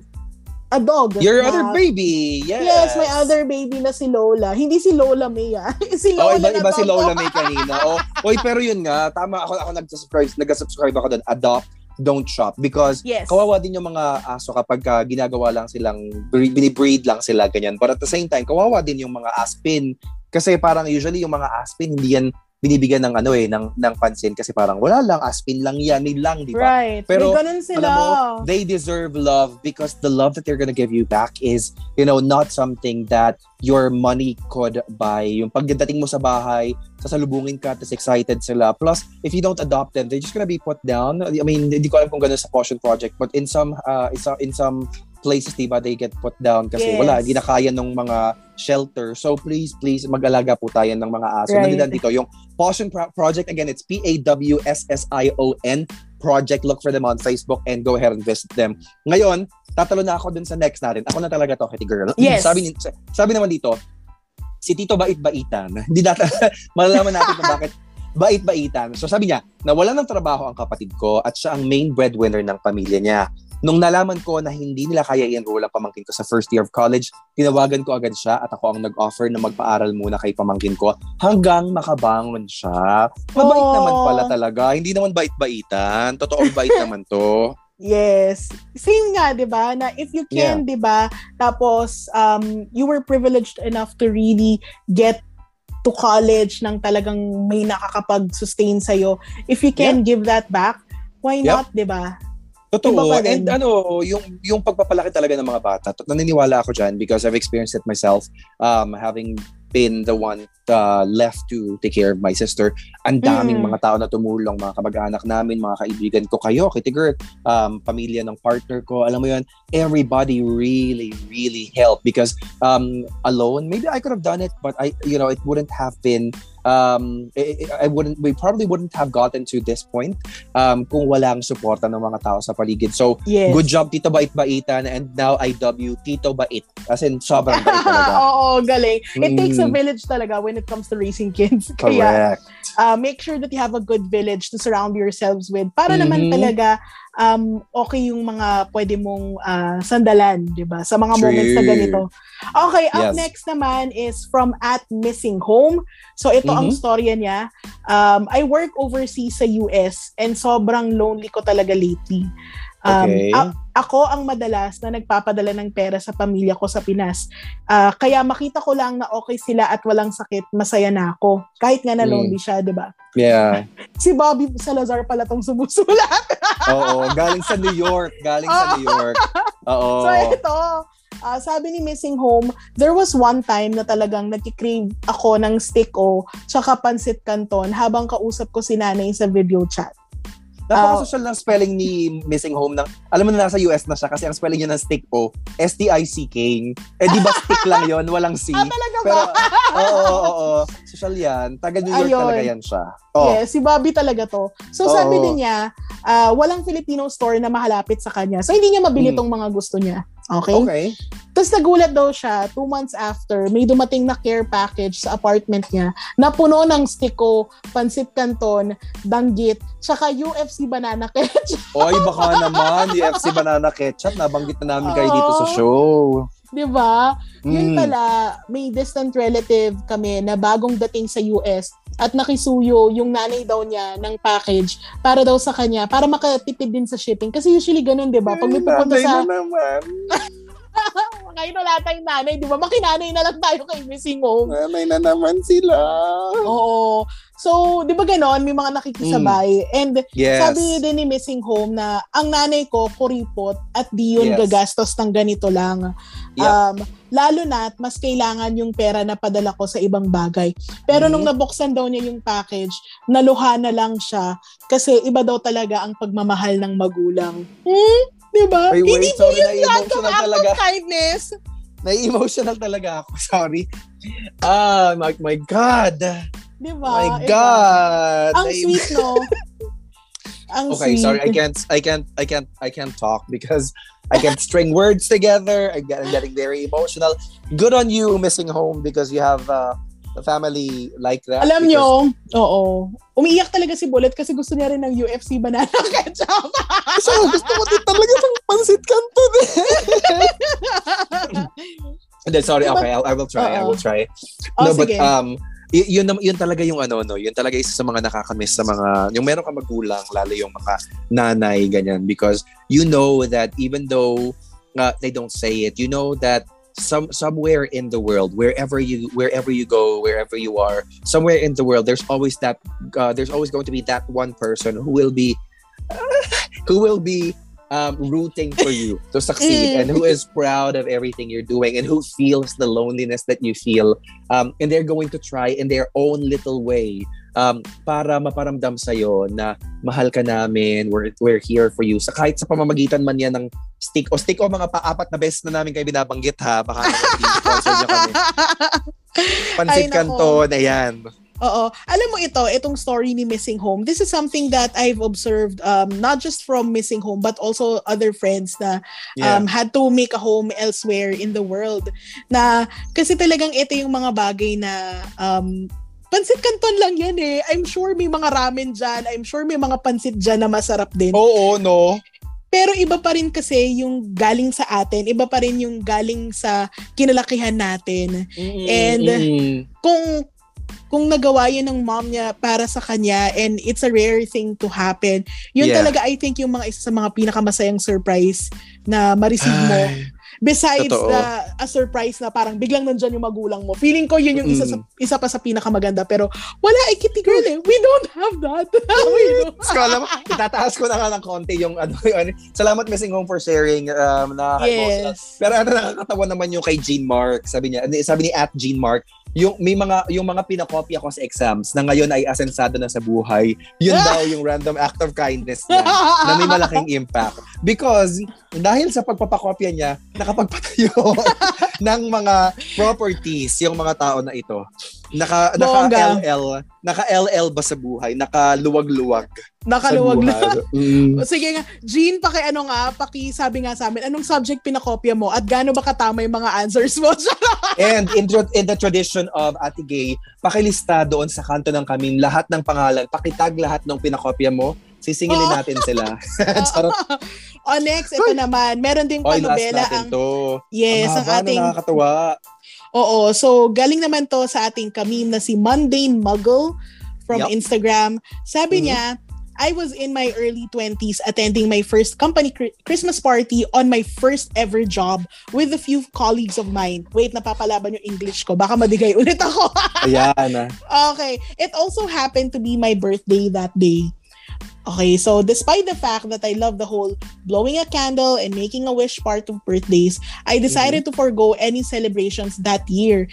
a dog. Your na- other baby. Yes. Yes, my other baby na si Lola. Hindi si Lola May, ah. si Oh, Lola iba, na iba si Lola. May kanina. Oh, oy, pero yun nga, tama ako ako nag-subscribe, nag-subscribe ako doon. Adopt, don't shop because Yes. kawawa din yung mga aso kapag ka ginagawa lang silang bre- binibreed lang sila ganyan. But at the same time, kawawa din yung mga aspin kasi parang usually yung mga aspin hindi yan binibigyan ng ano eh ng ng pansin kasi parang wala lang aspin lang yan, may lang, di ba? Right. Pero, May ganun sila. alam mo, they deserve love because the love that they're gonna give you back is, you know, not something that your money could buy. Yung pagdating mo sa bahay, sasalubungin ka, tapos excited sila. Plus, if you don't adopt them, they're just gonna be put down. I mean, hindi ko alam kung gano'n sa Potion Project, but in some, uh, in some, places, diba, they get put down kasi Yes. wala, hindi na kaya ng mga shelter. So please, please, mag-alaga po tayo ng mga aso. Right. Nandito dito yung Potion Pro- Project, again, it's P-A-W-S-S-I-O-N project. Look for them on Facebook and go ahead and visit them. Ngayon, tatalo na ako dun sa next natin. Ako na talaga to, Kitty Girl. Yes. Sabi, sabi naman dito, si Tito Bait-Baitan. Hindi data, malalaman natin kung bakit bait-baitan. So sabi niya, nawalan ng trabaho ang kapatid ko at siya ang main breadwinner ng pamilya niya. Nung nalaman ko na hindi nila kaya i-enroll ang pamangkin ko sa first year of college, tinawagan ko agad siya at ako ang nag-offer na magpaaral muna kay pamangkin ko hanggang makabangon siya. Mabait Aww. naman pala talaga. Hindi naman bait-baitan. Totoong bait naman to. Yes. Same nga, 'di ba? Na if you can, 'di ba? Tapos um you were privileged enough to really get to college nang talagang may nakakapag-sustain sa If you can give that back, why Yep. not, 'di ba? Totoo. And ano, yung yung pagpapalaki talaga ng mga bata, naniniwala ako dyan because I've experienced it myself um, having been the one uh, left to take care of my sister. Ang daming Mm. mga tao na tumulong, mga kamag-anak namin, mga kaibigan ko, kayo, Kitty Girl, um, pamilya ng partner ko, alam mo yun, everybody really, really helped because um, alone, maybe I could have done it, but I, you know, it wouldn't have been, um, I, I wouldn't, we probably wouldn't have gotten to this point um, kung walang suporta ng mga tao sa paligid. So, Yes. good job Tito Bait-Baitan and now I W Tito Bait. As in, sobrang bait talaga. Oo, galing. It takes a Mm. village talaga when it comes to raising kids. Kaya Correct. uh, make sure that you have a good village to surround yourselves with para naman Mhm. talaga um, okay yung mga pwede mong uh, sandalan, di ba? Sa mga True. moments na ganito. Okay, up Yes. next naman is from at Missing Home. So ito ang Mhm. storya niya. Um, I work overseas sa US and sobrang lonely ko talaga lately. Um, Okay. a- ako ang madalas na nagpapadala ng pera sa pamilya ko sa Pinas. Ah, kaya makita ko lang na okay sila at walang sakit, masaya na ako. Kahit nga na Mm. lonely siya, di ba? Yeah. Si Bobby Salazar pala tong sumusulat. Oo, galing sa New York. Galing sa New York. Oo. So ito, ah, sabi ni Missing Home, there was one time na talagang nagkikrave ako ng steak o tsaka pansit canton habang kausap ko si nanay sa video chat. Napaka-social ng spelling ni Missing Home ng, alam mo na nasa US na siya kasi ang spelling niya ng stick po, S-T-I-C-K. Eh di ba stick lang yon walang C? Ah, talaga ba? Pero, oo, oo, oo. Social yan. Taga New York Ayun. talaga yan siya. Oh. Yes, si Bobby talaga to. So Oo. sabi din niya, ah, walang Filipino store na mahalapit sa kanya. So, hindi niya mabili Mm. tong mga gusto niya. Okay? Okay. Tapos nagulat daw siya, two months after, may dumating na care package sa apartment niya na puno ng stiko, pansit canton, danggit, tsaka UFC banana ketchup. Oy, baka naman, UFC Banana Ketchup, nabanggit na namin kayo dito sa show. Di ba? Yun Mm. pala, may distant relative kami na bagong dating sa US at nakisuyo yung nanay daw niya ng package para daw sa kanya, para makatipid din sa shipping. Kasi usually ganun, di ba? Pag may pupunta sa... na naman. Ngayon wala tayong nanay, di ba? Makinanay na lang tayo kay missing home. Nanay na naman sila. Oo. So, di ba ganon? May mga nakikisabay. And Yes. sabi din ni Missing Home na ang nanay ko kuripot at di yun Yes. gagastos ng ganito lang. Yep. Um, lalo na mas kailangan yung pera na padala ko sa ibang bagay. Pero Mhm. nung nabuksan daw niya yung package, naluha na lang siya kasi iba daw talaga ang pagmamahal ng magulang. Hmm? Di ba? Ay, wait, Hindi po sorry, yun lahat ng na-emotional act talaga. of kindness. Na-emotional talaga ako. Sorry. Ah, my, my God. Di ba? My Iba. God. Ang Na- sweet, no? ang Okay, sweet. sorry. I can't, I can't, I can't, I can't talk because I can't string words together. I get, I'm getting very emotional. Good on you, missing home, because you have uh, a family like that. Alam because- nyo, oo. Umiiyak talaga si Bullet kasi gusto niya rin ng UFC banana ketchup. So, gusto ko din talaga ng pansit canton eh. Hindi, sorry. Okay, I, I will try. I will try. oh, no, but um, y- yun, yun talaga yung ano, no, yun talaga isa sa mga nakakamiss sa mga, yung meron ka magulang, lalo yung mga nanay, ganyan, because you know that even though uh, they don't say it, you know that some somewhere in the world, wherever you wherever you go, wherever you are, somewhere in the world, there's always that, uh, there's always going to be that one person who will be, who will be um, rooting for you to succeed Mm. and who is proud of everything you're doing and who feels the loneliness that you feel um, and they're going to try in their own little way um, para maparamdam sa'yo na mahal ka namin, we're, we're here for you. Sa kahit sa pamamagitan man yan ng stick o stick o mga paapat na beses na namin kayo binabanggit ha. Baka naman i-sponsor niyo kami. Pansit Ay. Canton, ayan. Oo. Alam mo ito, itong story ni Missing Home, this is something that I've observed um, not just from Missing Home but also other friends na Yeah. um, had to make a home elsewhere in the world. Na kasi talagang ito yung mga bagay na um, pansit canton lang yan eh. I'm sure may mga ramen dyan. I'm sure may mga pansit dyan na masarap din. Oo, no? Pero iba pa rin kasi yung galing sa atin. Iba pa rin yung galing sa kinalakihan natin. And- Mm. kung kung nagawa yun ng mom niya para sa kanya and it's a rare thing to happen, yun Yeah. talaga I think yung mga isa sa mga pinakamasayang surprise na ma-receive mo. Ay, Besides totoo. the, a surprise na parang biglang nandyan yung magulang mo. Feeling ko yun yung isa, sa, Mm. isa pa sa pinakamaganda. Pero wala eh, kitty girl eh. We don't have that. We don't. Ko alam, itataas ko na nga ng konti yung ano, yung, salamat Missing Home for sharing. Um, nakaka-emotional. Yes. Pero ano nakakatawa naman yung kay Jean Mark. Sabi niya, sabi ni at Jean Mark, yung may mga yung mga pinakopya ko sa exams na ngayon ay asensado na sa buhay. Yun Ah! daw yung random act of kindness niya na may malaking impact. Because dahil sa pagpapakopya niya, nakapagpatayo ng mga properties yung mga tao na ito. Naka naka Bongga. LL, naka LL ba sa buhay? Nakaluwag-luwag Nakaluwag na. sa buhay. Mm. Sige nga, Jean, paki ano nga, paki sabi nga sa amin, anong subject pinakopya mo at gaano ba katama yung mga answers mo? And in, in the tradition of Ate Gay, pakilista doon sa kanto ng kaming lahat ng pangalan, pakitag lahat ng pinakopya mo, sisingilin Oh. natin sila. Charot. o next, ito naman, meron ding panobela ang to. Yes, ang ang ating na nakakatawa. Oo, so galing naman to sa ating kamim na si Mundane Muggle from Yup. Instagram. Sabi Mhm. niya, I was in my early 20s attending my first company Christmas party on my first ever job with a few colleagues of mine. Wait, napapalaban yung English ko. Baka madigay ulit ako. Ayan. ah. okay. It also happened to be my birthday that day. Okay, so despite the fact that I love the whole blowing a candle and making a wish part of birthdays, I decided to forego any celebrations that year.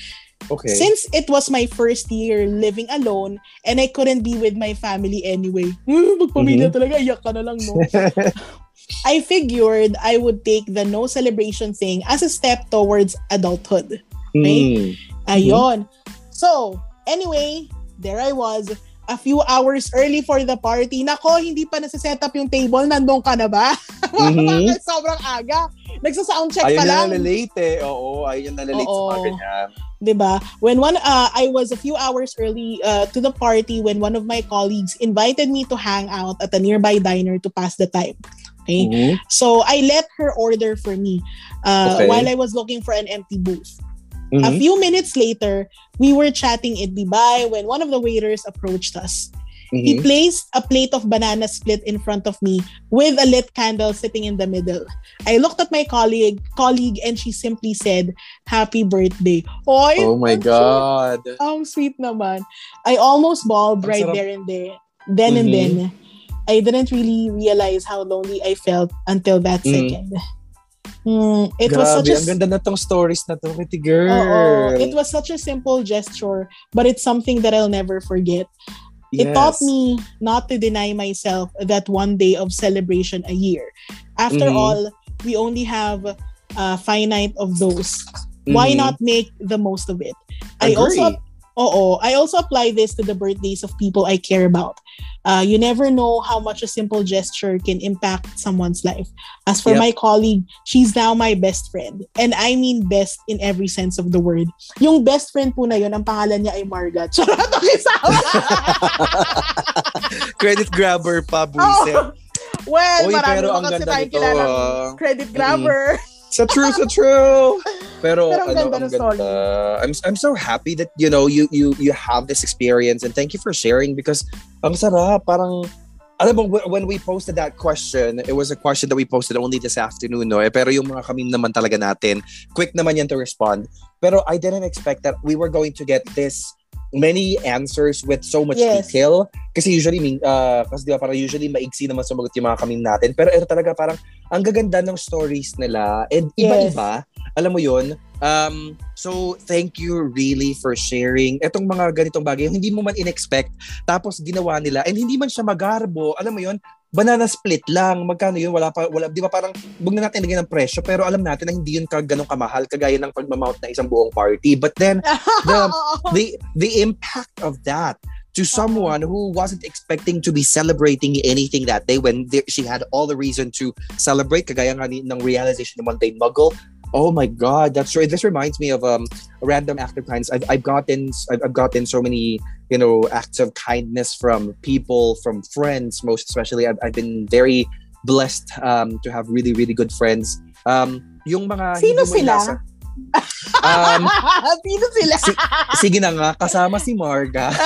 Okay. Since it was my first year living alone and I couldn't be with my family anyway. Hmm, Magpamilya talaga, iyak ka na lang, no? I figured I would take the no celebration thing as a step towards adulthood. Mm. Ayon. So, anyway, there I was, a few hours early for the party. Nako, hindi pa nasa-set up yung table. Nandun ka na ba? Mhm. Sobrang aga. Nagsa-sound check Ayun pa na lang. nalalate eh. Oo, ayun na nalalate sa mga Oo. ganyan. 'di ba? When one uh, I was a few hours early uh, to the party when one of my colleagues invited me to hang out at a nearby diner to pass the time. Okay? Mhm. So I let her order for me uh, Okay. while I was looking for an empty booth. A Mhm. few minutes later, we were chatting at Dubai when one of the waiters approached us. He Mhm. placed a plate of banana split in front of me with a lit candle sitting in the middle. I looked at my colleague, colleague and she simply said, "Happy birthday." Oy, Oh my ang God. Sweet, ang sweet naman. I almost bawled right sarap. there and there. Then and Mhm. then. I didn't really realize how lonely I felt until that Mm. second. Hmm, it was such a ang ganda na tong stories na to, Kitty Girl. Oo. It was such a simple gesture, but it's something that I'll never forget. It taught me not to deny myself that one day of celebration a year. After Mhm. all, we only have a finite of those. Why Mhm. not make the most of it? I also Agree. Oo, I also apply this to the birthdays of people I care about. Uh, you never know how much a simple gesture can impact someone's life. As for Yep. my colleague, she's now my best friend. And I mean best in every sense of the word. Yung best friend po na yun, ang pangalan niya ay Marga. Charot! Credit grabber pa, buisit. Oh, well, Uy, marami pero ang kasi ganda nito, kilala ah. credit grabber. Sa true, sa true. Pero, Pero ang ano, ganda ang ganda. I'm, I'm so happy that, you know, you, you, you have this experience and thank you for sharing because ang sarap, parang, alam mo, wh- when we posted that question, it was a question that we posted only this afternoon, no? Eh, pero yung mga kamim naman talaga natin, quick naman yan to respond. Pero I didn't expect that we were going to get this many answers with so much Yes. detail. Kasi usually, uh, kasi di ba, parang usually maigsi naman sumagot yung mga kamim natin. Pero ito talaga parang, ang gaganda ng stories nila. And iba-iba. Alam mo yun? Um, so, thank you really for sharing itong mga ganitong bagay. Yung hindi mo man in-expect, tapos ginawa nila, and hindi man siya magarbo. Alam mo yun? Banana split lang. Magkano yun? Wala pa, wala, di ba parang, huwag na natin lagyan ng presyo, pero alam natin na hindi yun ka ganong kamahal, kagaya ng pagmamount na isang buong party. But then, the, the the impact of that to someone who wasn't expecting to be celebrating anything that day when there, she had all the reason to celebrate kagaya nga ng realization ng mundane muggle. Oh my god that's right. This reminds me of um random act of kindness I've, I've gotten I've, I've gotten so many you know acts of kindness from people from friends most especially. I've, I've been very blessed um to have really really good friends. Um yung mga Sino sila? inasa- um Sino sila? Si- sige na nga, kasama si Marga.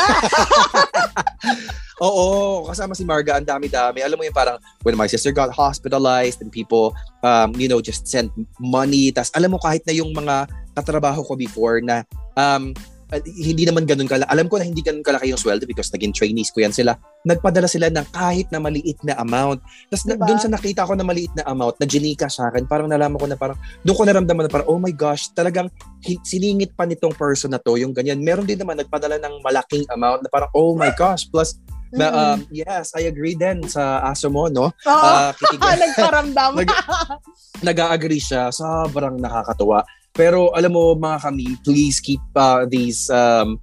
Oo, kasama si Marga, ang dami-dami. Alam mo yung parang, when my sister got hospitalized and people, um, you know, just sent money. Tas alam mo kahit na yung mga katrabaho ko before na um, uh, hindi naman ganun kalaki. Alam ko na hindi ganun kalaki yung sweldo because naging trainees ko yan sila. Nagpadala sila ng kahit na maliit na amount. Tapos Diba? doon sa nakita ko na maliit na amount, na ginika sa akin, parang nalaman ko na parang, doon ko naramdaman na parang, oh my gosh, talagang siningit pa nitong person na to, yung ganyan. Meron din naman nagpadala ng malaking amount na parang, oh my gosh, plus, na, Mm-mm. um, yes, I agree din sa aso mo, no? Oo. Ah, kitigan- Nagparamdam. Nag- nag-agree siya. Sobrang nakakatuwa. Pero alam mo mga kami, please keep uh, these um,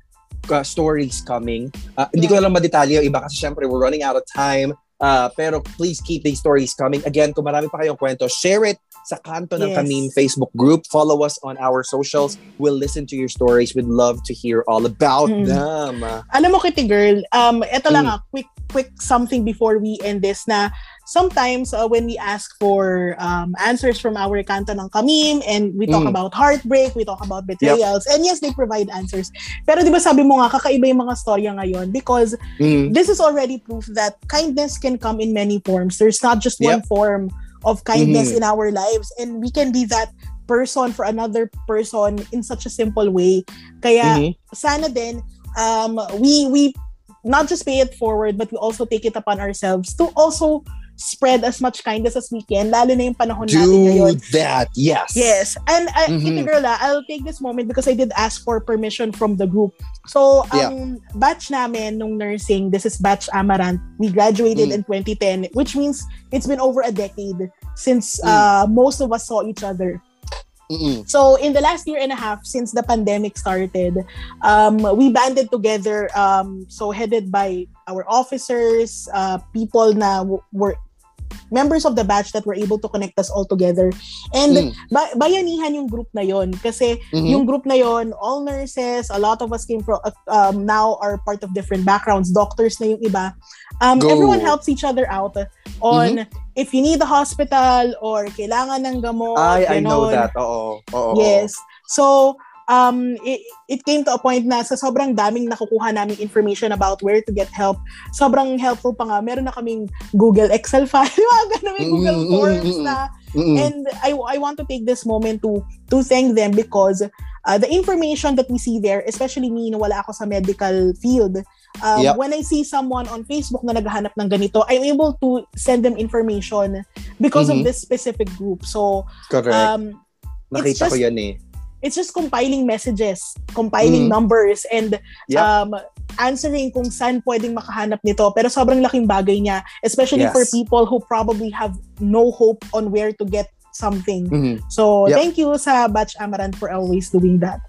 uh, stories coming. Uh, Hindi ko na lang madetalye yung iba kasi syempre we're running out of time. Uh, pero please keep these stories coming. Again, kung marami pa kayong kwento, share it sa kanto ng Yes. Kamim Facebook group. Follow us on our socials. We'll listen to your stories. We'd love to hear all about Mm. them. alam mo Kitty Girl, um, ito lang Mm. ah, quick, quick something before we end this na sometimes uh, when we ask for um, answers from our kanto ng Kamim and we talk Mm. about heartbreak, we talk about betrayals, and yes, they provide answers. Pero di ba sabi mo nga, kakaiba yung mga storya ngayon because Mm. this is already proof that kindness can come in many forms. There's not just one form of kindness Mhm. in our lives and we can be that person for another person in such a simple way. Kaya Mhm. sana din um we we not just pay it forward but we also take it upon ourselves to also spread as much kindness as we can lalo na yung panahon natin ngayon. Do that. Yes. Yes. And uh, Mhm. Kitty Girl, I'll take this moment because I did ask for permission from the group. So, Yeah. ang batch namin nung nursing, this is batch Amaranth. We graduated Mm. in 2010, which means it's been over a decade since Mm. uh, most of us saw each other. Mm-mm. So in the last year and a half since the pandemic started, um, we banded together. Um, so headed by our officers, uh, people na w- were members of the batch that were able to connect us all together. And Mm. ba- bayanihan yung group na yon kasi Mhm. yung group na yon all nurses, a lot of us came from uh, um, now are part of different backgrounds, doctors na yung iba. Um, Go. everyone helps each other out on if you need the hospital or kailangan ng gamot. I, I know that. Oo. Oo. Yes. So, um, it, it came to a point na sa sobrang daming nakukuha naming information about where to get help, sobrang helpful pa nga. Meron na kaming Google Excel file, mga may Google Mm, mm, Forms na. Mm-mm. And I, I want to take this moment to to thank them because uh, the information that we see there, especially me na wala ako sa medical field, um, Yep. when I see someone on Facebook na naghahanap ng ganito, I'm able to send them information because Mhm. of this specific group. So, Correct. um, Nakita ko just- yan eh. It's just compiling messages, compiling Mhm. numbers, and Yep. um, answering kung saan pwedeng makahanap nito. Pero sobrang laking bagay niya, especially Yes. for people who probably have no hope on where to get something. Mhm. So, Yep. thank you sa Batch Amaranth for always doing that.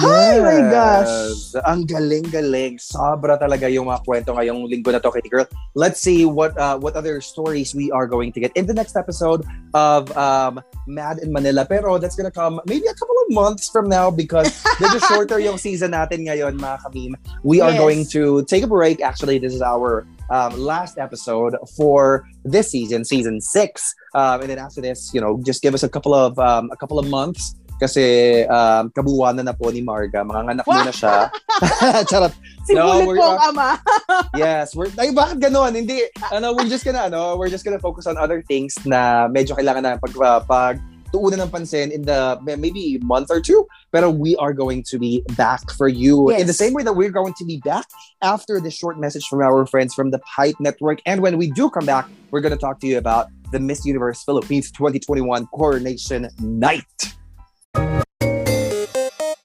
Ay, my gosh. Ang galing-galing. Sobra talaga yung mga kwento ngayong linggo na to, Kitty Girl. Let's see what uh, what other stories we are going to get in the next episode of um, Mad in Manila. Pero that's gonna come maybe a couple of months from now because medyo shorter yung season natin ngayon, mga kamim. We are Yes. going to take a break. Actually, this is our um, last episode for this season, season six. Um, and then after this, you know, just give us a couple of um, a couple of months kasi um, kabuwanan na po ni Marga. Mga anak mo na siya. Charot. Si No, we're po ang ama. Yes. We're, ay, bakit ganun? Hindi. Ano, we're just gonna, ano, we're just gonna focus on other things na medyo kailangan na pag, uh, pag tuunan ng pansin in the maybe month or two. Pero we are going to be back for you in the same way that we're going to be back after this short message from our friends from the Pipe Network. And when we do come back, we're going to talk to you about the Miss Universe Philippines 2021 Coronation Night.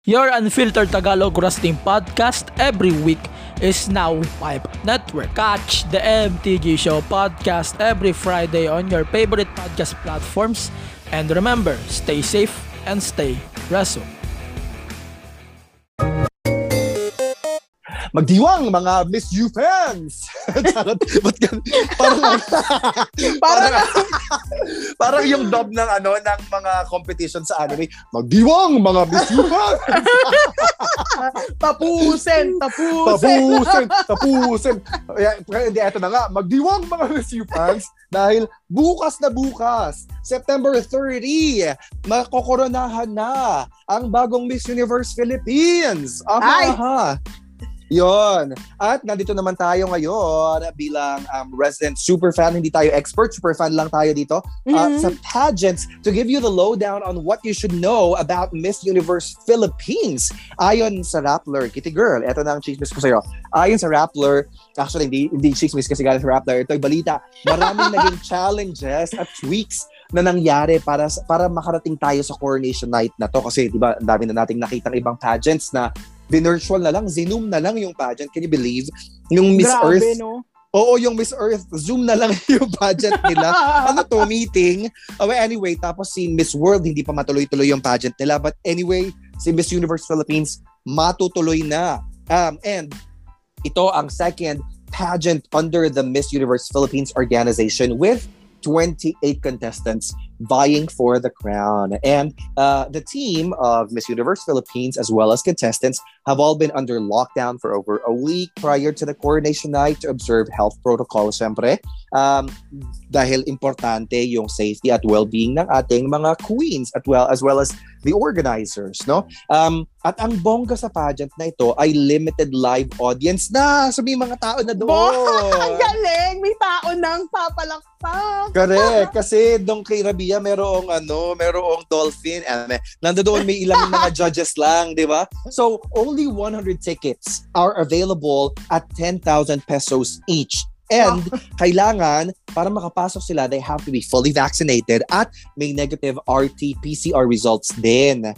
Your Unfiltered Tagalog Wrestling Podcast every week is now Pipe Network. Catch the MTG Show podcast every Friday on your favorite podcast platforms. And remember, stay safe and stay wrestle. Magdiwang mga Miss U fans! Charot. Ba't gan- parang, Parang, parang yung dub ng ano ng mga competition sa anime. Magdiwang mga Miss U fans! tapusin, tapusin. Tapusin! Tapusin! Hindi, eto na nga. Magdiwang mga Miss U fans dahil bukas na bukas, September 30, makokoronahan na ang bagong Miss Universe Philippines. Ay! Aha! Yon. At nandito naman tayo ngayon bilang um, resident super fan. Hindi tayo expert, super fan lang tayo dito. uh, Mhm. sa pageants to give you the lowdown on what you should know about Miss Universe Philippines. Ayon sa Rappler, Kitty Girl, eto na ang chismis ko sa'yo. Ayon sa Rappler, actually hindi, hindi chismis kasi galing sa Rappler, ito ay balita. Maraming naging challenges at tweaks na nangyari para para makarating tayo sa coronation night na to kasi 'di ba ang dami na nating nakitang ibang pageants na virtual na lang, Zoom na lang yung pageant. Can you believe? Yung Miss Grabe, Earth, no? oo, yung Miss Earth, Zoom na lang yung pageant nila ano to, meeting. Oh, anyway, tapos si Miss World, hindi pa matuloy-tuloy yung pageant nila. But anyway, si Miss Universe Philippines, matutuloy na. Um, and ito ang second pageant under the Miss Universe Philippines organization with 28 contestants vying for the crown. And uh, the team of Miss Universe Philippines, as well as contestants, have all been under lockdown for over a week prior to the coronation night to observe health protocols, syempre. Um, dahil importante yung safety at well-being ng ating mga queens at well as well as the organizers, no? Um, at ang bongga sa pageant na ito ay limited live audience na. So may mga tao na Ang doon. galing! May tao nang papalakpak. Correct. Kasi doon kay Rabia, merong ano, merong dolphin. And nandoon may ilang mga judges lang, di ba? So, only 100 tickets are available at 10,000 pesos each. And kailangan, para makapasok sila, they have to be fully vaccinated at may negative RT-PCR results din.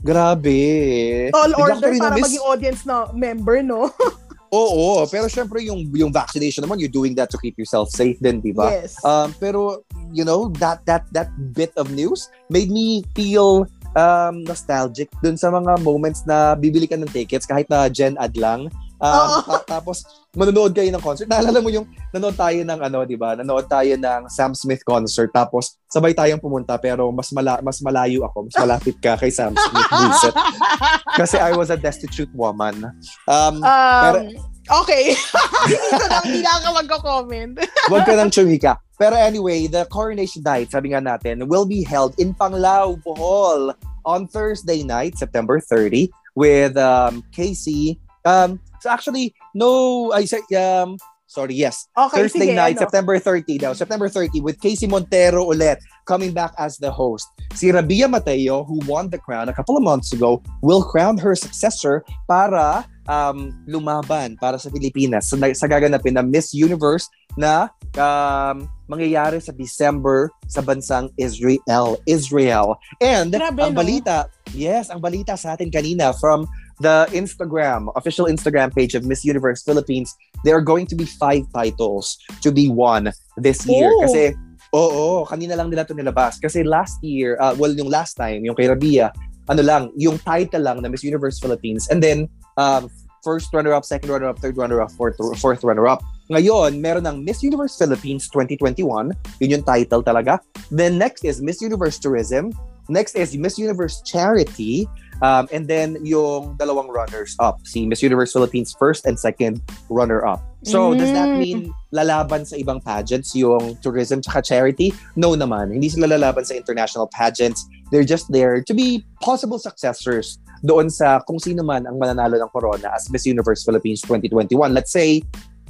Grabe. Tall order para maging audience na member, no? Oo, pero syempre yung yung vaccination naman, you're doing that to keep yourself safe din, di ba? Yes. Um, pero you know that that that bit of news made me feel um, nostalgic dun sa mga moments na bibili ka ng tickets kahit na Gen Ad lang. Um, Oo. ta- tapos manonood kayo ng concert. Naalala mo yung nanood tayo ng ano, 'di ba? Nanood tayo ng Sam Smith concert tapos sabay tayong pumunta pero mas mala- mas malayo ako, mas malapit ka kay Sam Smith. Buset. Kasi I was a destitute woman. Um, Um, okay. Dito na, hindi na ako magko-comment. Huwag ka nang chumika. Pero anyway, the coronation night, sabi nga natin, will be held in Panglao, Bohol on Thursday night, September 30, with um, Casey. Um, so actually, no, I say, um, sorry, yes. Okay, Thursday sige, night, ano? September 30 daw. September 30 with Casey Montero ulit coming back as the host. Si Rabia Mateo, who won the crown a couple of months ago, will crown her successor para um, lumaban para sa Pilipinas sa, sa gaganapin na Miss Universe na um, mangyayari sa December sa bansang Israel. Israel. And Grabe, ang no? balita, yes, ang balita sa atin kanina from the Instagram, official Instagram page of Miss Universe Philippines, there are going to be five titles to be won this year. Oh. Kasi, oo, kanina lang nila ito nilabas. Kasi last year, uh, well, yung last time, yung kay Rabia, ano lang, yung title lang na Miss Universe Philippines. And then, um, first runner-up, second runner-up, third runner-up, fourth, fourth runner-up. Ngayon, meron ng Miss Universe Philippines 2021. Yun yung title talaga. Then next is Miss Universe Tourism. Next is Miss Universe Charity. Um, and then yung dalawang runners-up. Si Miss Universe Philippines first and second runner-up. So, does that Mm. mean lalaban sa ibang pageants yung tourism tsaka charity? No naman. Hindi sila lalaban sa international pageants. They're just there to be possible successors doon sa kung sino man ang mananalo ng corona as Miss Universe Philippines 2021. Let's say,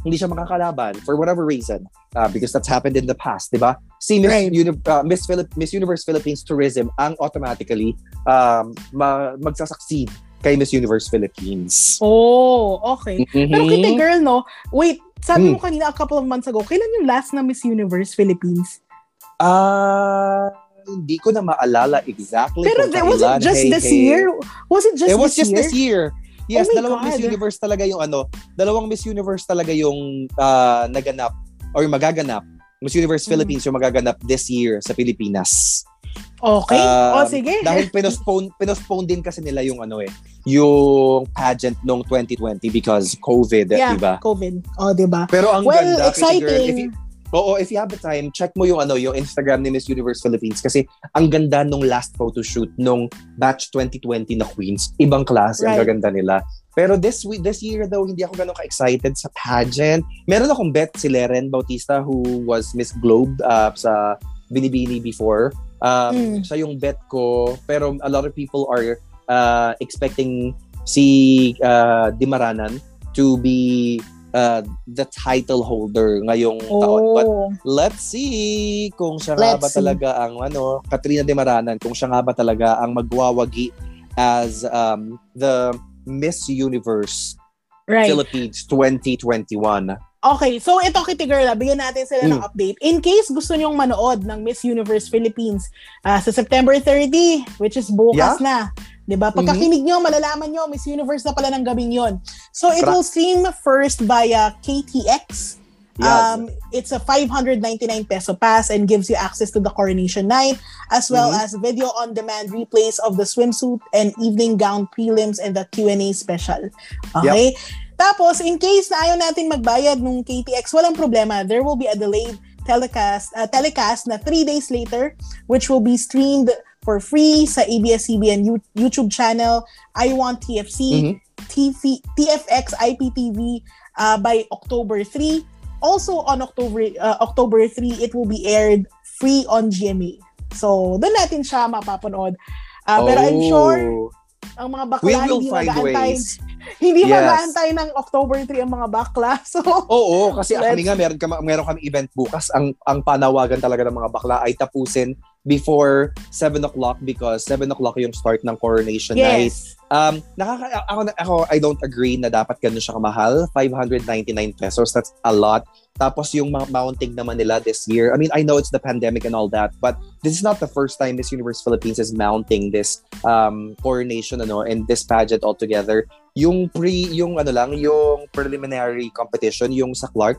hindi siya makakalaban for whatever reason uh, because that's happened in the past, di ba? Si Miss, Right. Uni- uh, Miss, Philip- Miss Universe Philippines Tourism ang automatically um, ma- magsasucceed kay Miss Universe Philippines. Oh, okay. Pero Mhm. kita girl, no? Wait, sabi mo Hmm. kanina a couple of months ago, kailan yung last na Miss Universe Philippines? Ah, hindi ko na maalala exactly Pero kung th- was it just Hey, this hey. year? Was it just it was this just year? this year. Yes, Oh dalawang Miss God. Universe talaga yung ano, dalawang Miss Universe talaga yung ah, naganap or magaganap. Miss Universe Mm. Philippines yung magaganap this year sa Pilipinas. Okay. Um, o, sige. Dahil pinospone, pinospone din kasi nila yung ano eh, yung pageant nung 2020 because COVID, yeah, di ba? COVID. O, di ba? Pero ang Well, ganda, kasi girl, if exciting. you, Oo, if you have the time, check mo yung ano, yung Instagram ni Miss Universe Philippines kasi ang ganda nung last photo shoot nung batch 2020 na Queens. Ibang klase ang Right. gaganda nila. Pero this week, this year daw, hindi ako ganun ka-excited sa pageant. Meron akong bet si Leren Bautista who was Miss Globe uh, sa Binibini before. Um, Mm. Siya yung bet ko. Pero a lot of people are uh, expecting si uh, Dimaranan to be uh, the title holder ngayong taon. But Oh. let's see kung siya nga Let's ba see. talaga ang ano, Katrina De Maranan, kung siya nga ba talaga ang magwawagi as um, the Miss Universe Right. Philippines 2021. Okay, so ito Kitty Girl, ah, bigyan natin sila ng Mm. update. In case gusto nyong manood ng Miss Universe Philippines ah, sa September 30, which is bukas na. 'Di ba? Pagkakinig nyo, malalaman nyo, Miss Universe na pala ng gabing yon. So it Tra- will stream first via KTX. Yes. Um, it's a 599 peso pass and gives you access to the coronation night as well Mhm. as video on demand replays of the swimsuit and evening gown prelims and the Q&A special. Okay? Tapos, in case na ayaw natin magbayad nung KTX, walang problema. There will be a delayed telecast, uh, telecast na three days later, which will be streamed for free sa ABS-CBN You- YouTube channel, I Want TFC, Mhm. TV, TFX IPTV uh, by October 3. Also on October uh, October 3, it will be aired free on GMA. So, doon natin siya mapapanood. Uh, Pero I'm Oh. sure ang mga bakla we will hindi find mag-aantay. ways. Hindi Yes. mag-aantay ng October 3 ang mga bakla. So, Oo, kasi Let's- kami nga meron kami meron kami event bukas. Ang ang panawagan talaga ng mga bakla ay tapusin before 7 o'clock because 7 o'clock yung start ng coronation night. yes. Um, nakaka ako, ako I don't agree na dapat ganun siya kamahal. 599 pesos, that's a lot. Tapos yung mounting naman nila this year. I mean, I know it's the pandemic and all that, but this is not the first time Miss Universe Philippines is mounting this um coronation ano and this pageant altogether. Yung pre yung ano lang, yung preliminary competition, yung sa Clark,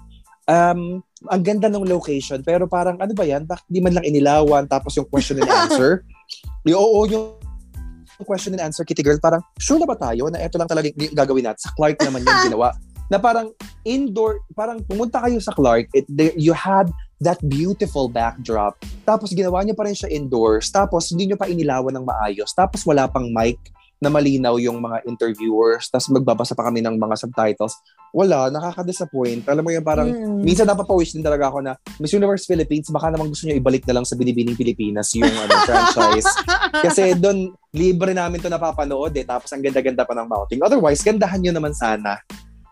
um, ang ganda ng location, pero parang ano ba yan? Bakit di man lang inilawan? Tapos yung question and answer. yung, oo, yung question and answer, Kitty Girl, parang, sure na ba tayo na ito lang talaga yung gagawin natin? Sa Clark naman yung ginawa. Na parang indoor, parang pumunta kayo sa Clark, it, there, you had that beautiful backdrop. Tapos ginawa niyo pa rin siya indoors. Tapos hindi niyo pa inilawan ng maayos. Tapos wala pang mic na malinaw yung mga interviewers. Tapos magbabasa pa kami ng mga subtitles. Wala, nakaka-disappoint. Alam mo yung parang, Mm. minsan napapawish din talaga ako na Miss Universe Philippines, baka naman gusto niyo ibalik na lang sa Binibining Pilipinas yung ano, franchise. Kasi doon, libre namin to napapanood eh. Tapos ang ganda-ganda pa ng mounting. Otherwise, gandahan nyo naman sana.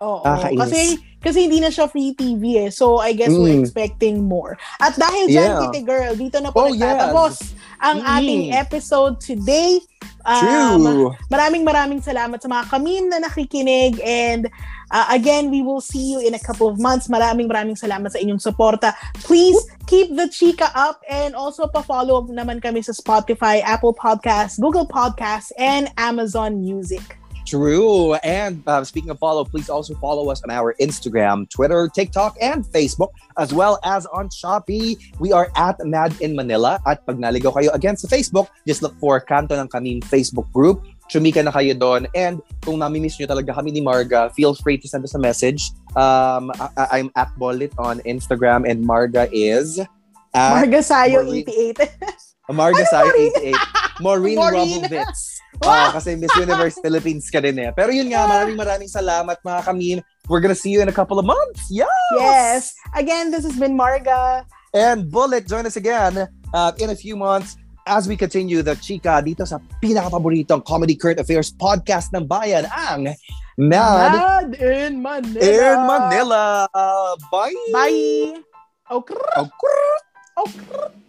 Oo. Nakakainis. Kasi kasi hindi na siya free TV eh. So I guess we're Mm. expecting more. At dahil dyan, Yeah. Kitty Girl, dito na po Oh, nagtatapos ang Mm. ating episode today. Um, True. maraming maraming salamat sa mga kamim na nakikinig and uh, again, we will see you in a couple of months. Maraming maraming salamat sa inyong suporta. Please keep the chika up and also pa-follow naman kami sa Spotify, Apple Podcasts, Google Podcasts, and Amazon Music. True. And uh, speaking of follow, please also follow us on our Instagram, Twitter, TikTok, and Facebook, as well as on Shopee. We are at Mad in Manila. At pag naligaw kayo again sa Facebook, just look for Kanto ng Kaming Facebook group. Chumika na kayo doon. And kung nami-miss nyo talaga kami ni Marga, feel free to send us a message. Um, I- I'm at Bolit on Instagram and Marga is Marga Sayo, Maureen- 88. Marga Sayo 88. Maureen, Maureen. Robovitz. Ah, kasi Miss Universe Philippines ka din eh. Pero yun nga, maraming maraming salamat mga kamin. We're gonna see you in a couple of months. Yeah! Yes. Again, this has been Marga. And Bullet, join us again uh, in a few months as we continue the chika dito sa pinakapaboritong Comedy Current Affairs podcast ng bayan, ang Mad Mad in Manila. in Manila. Bye! Bye. Okay. Okay. Okay.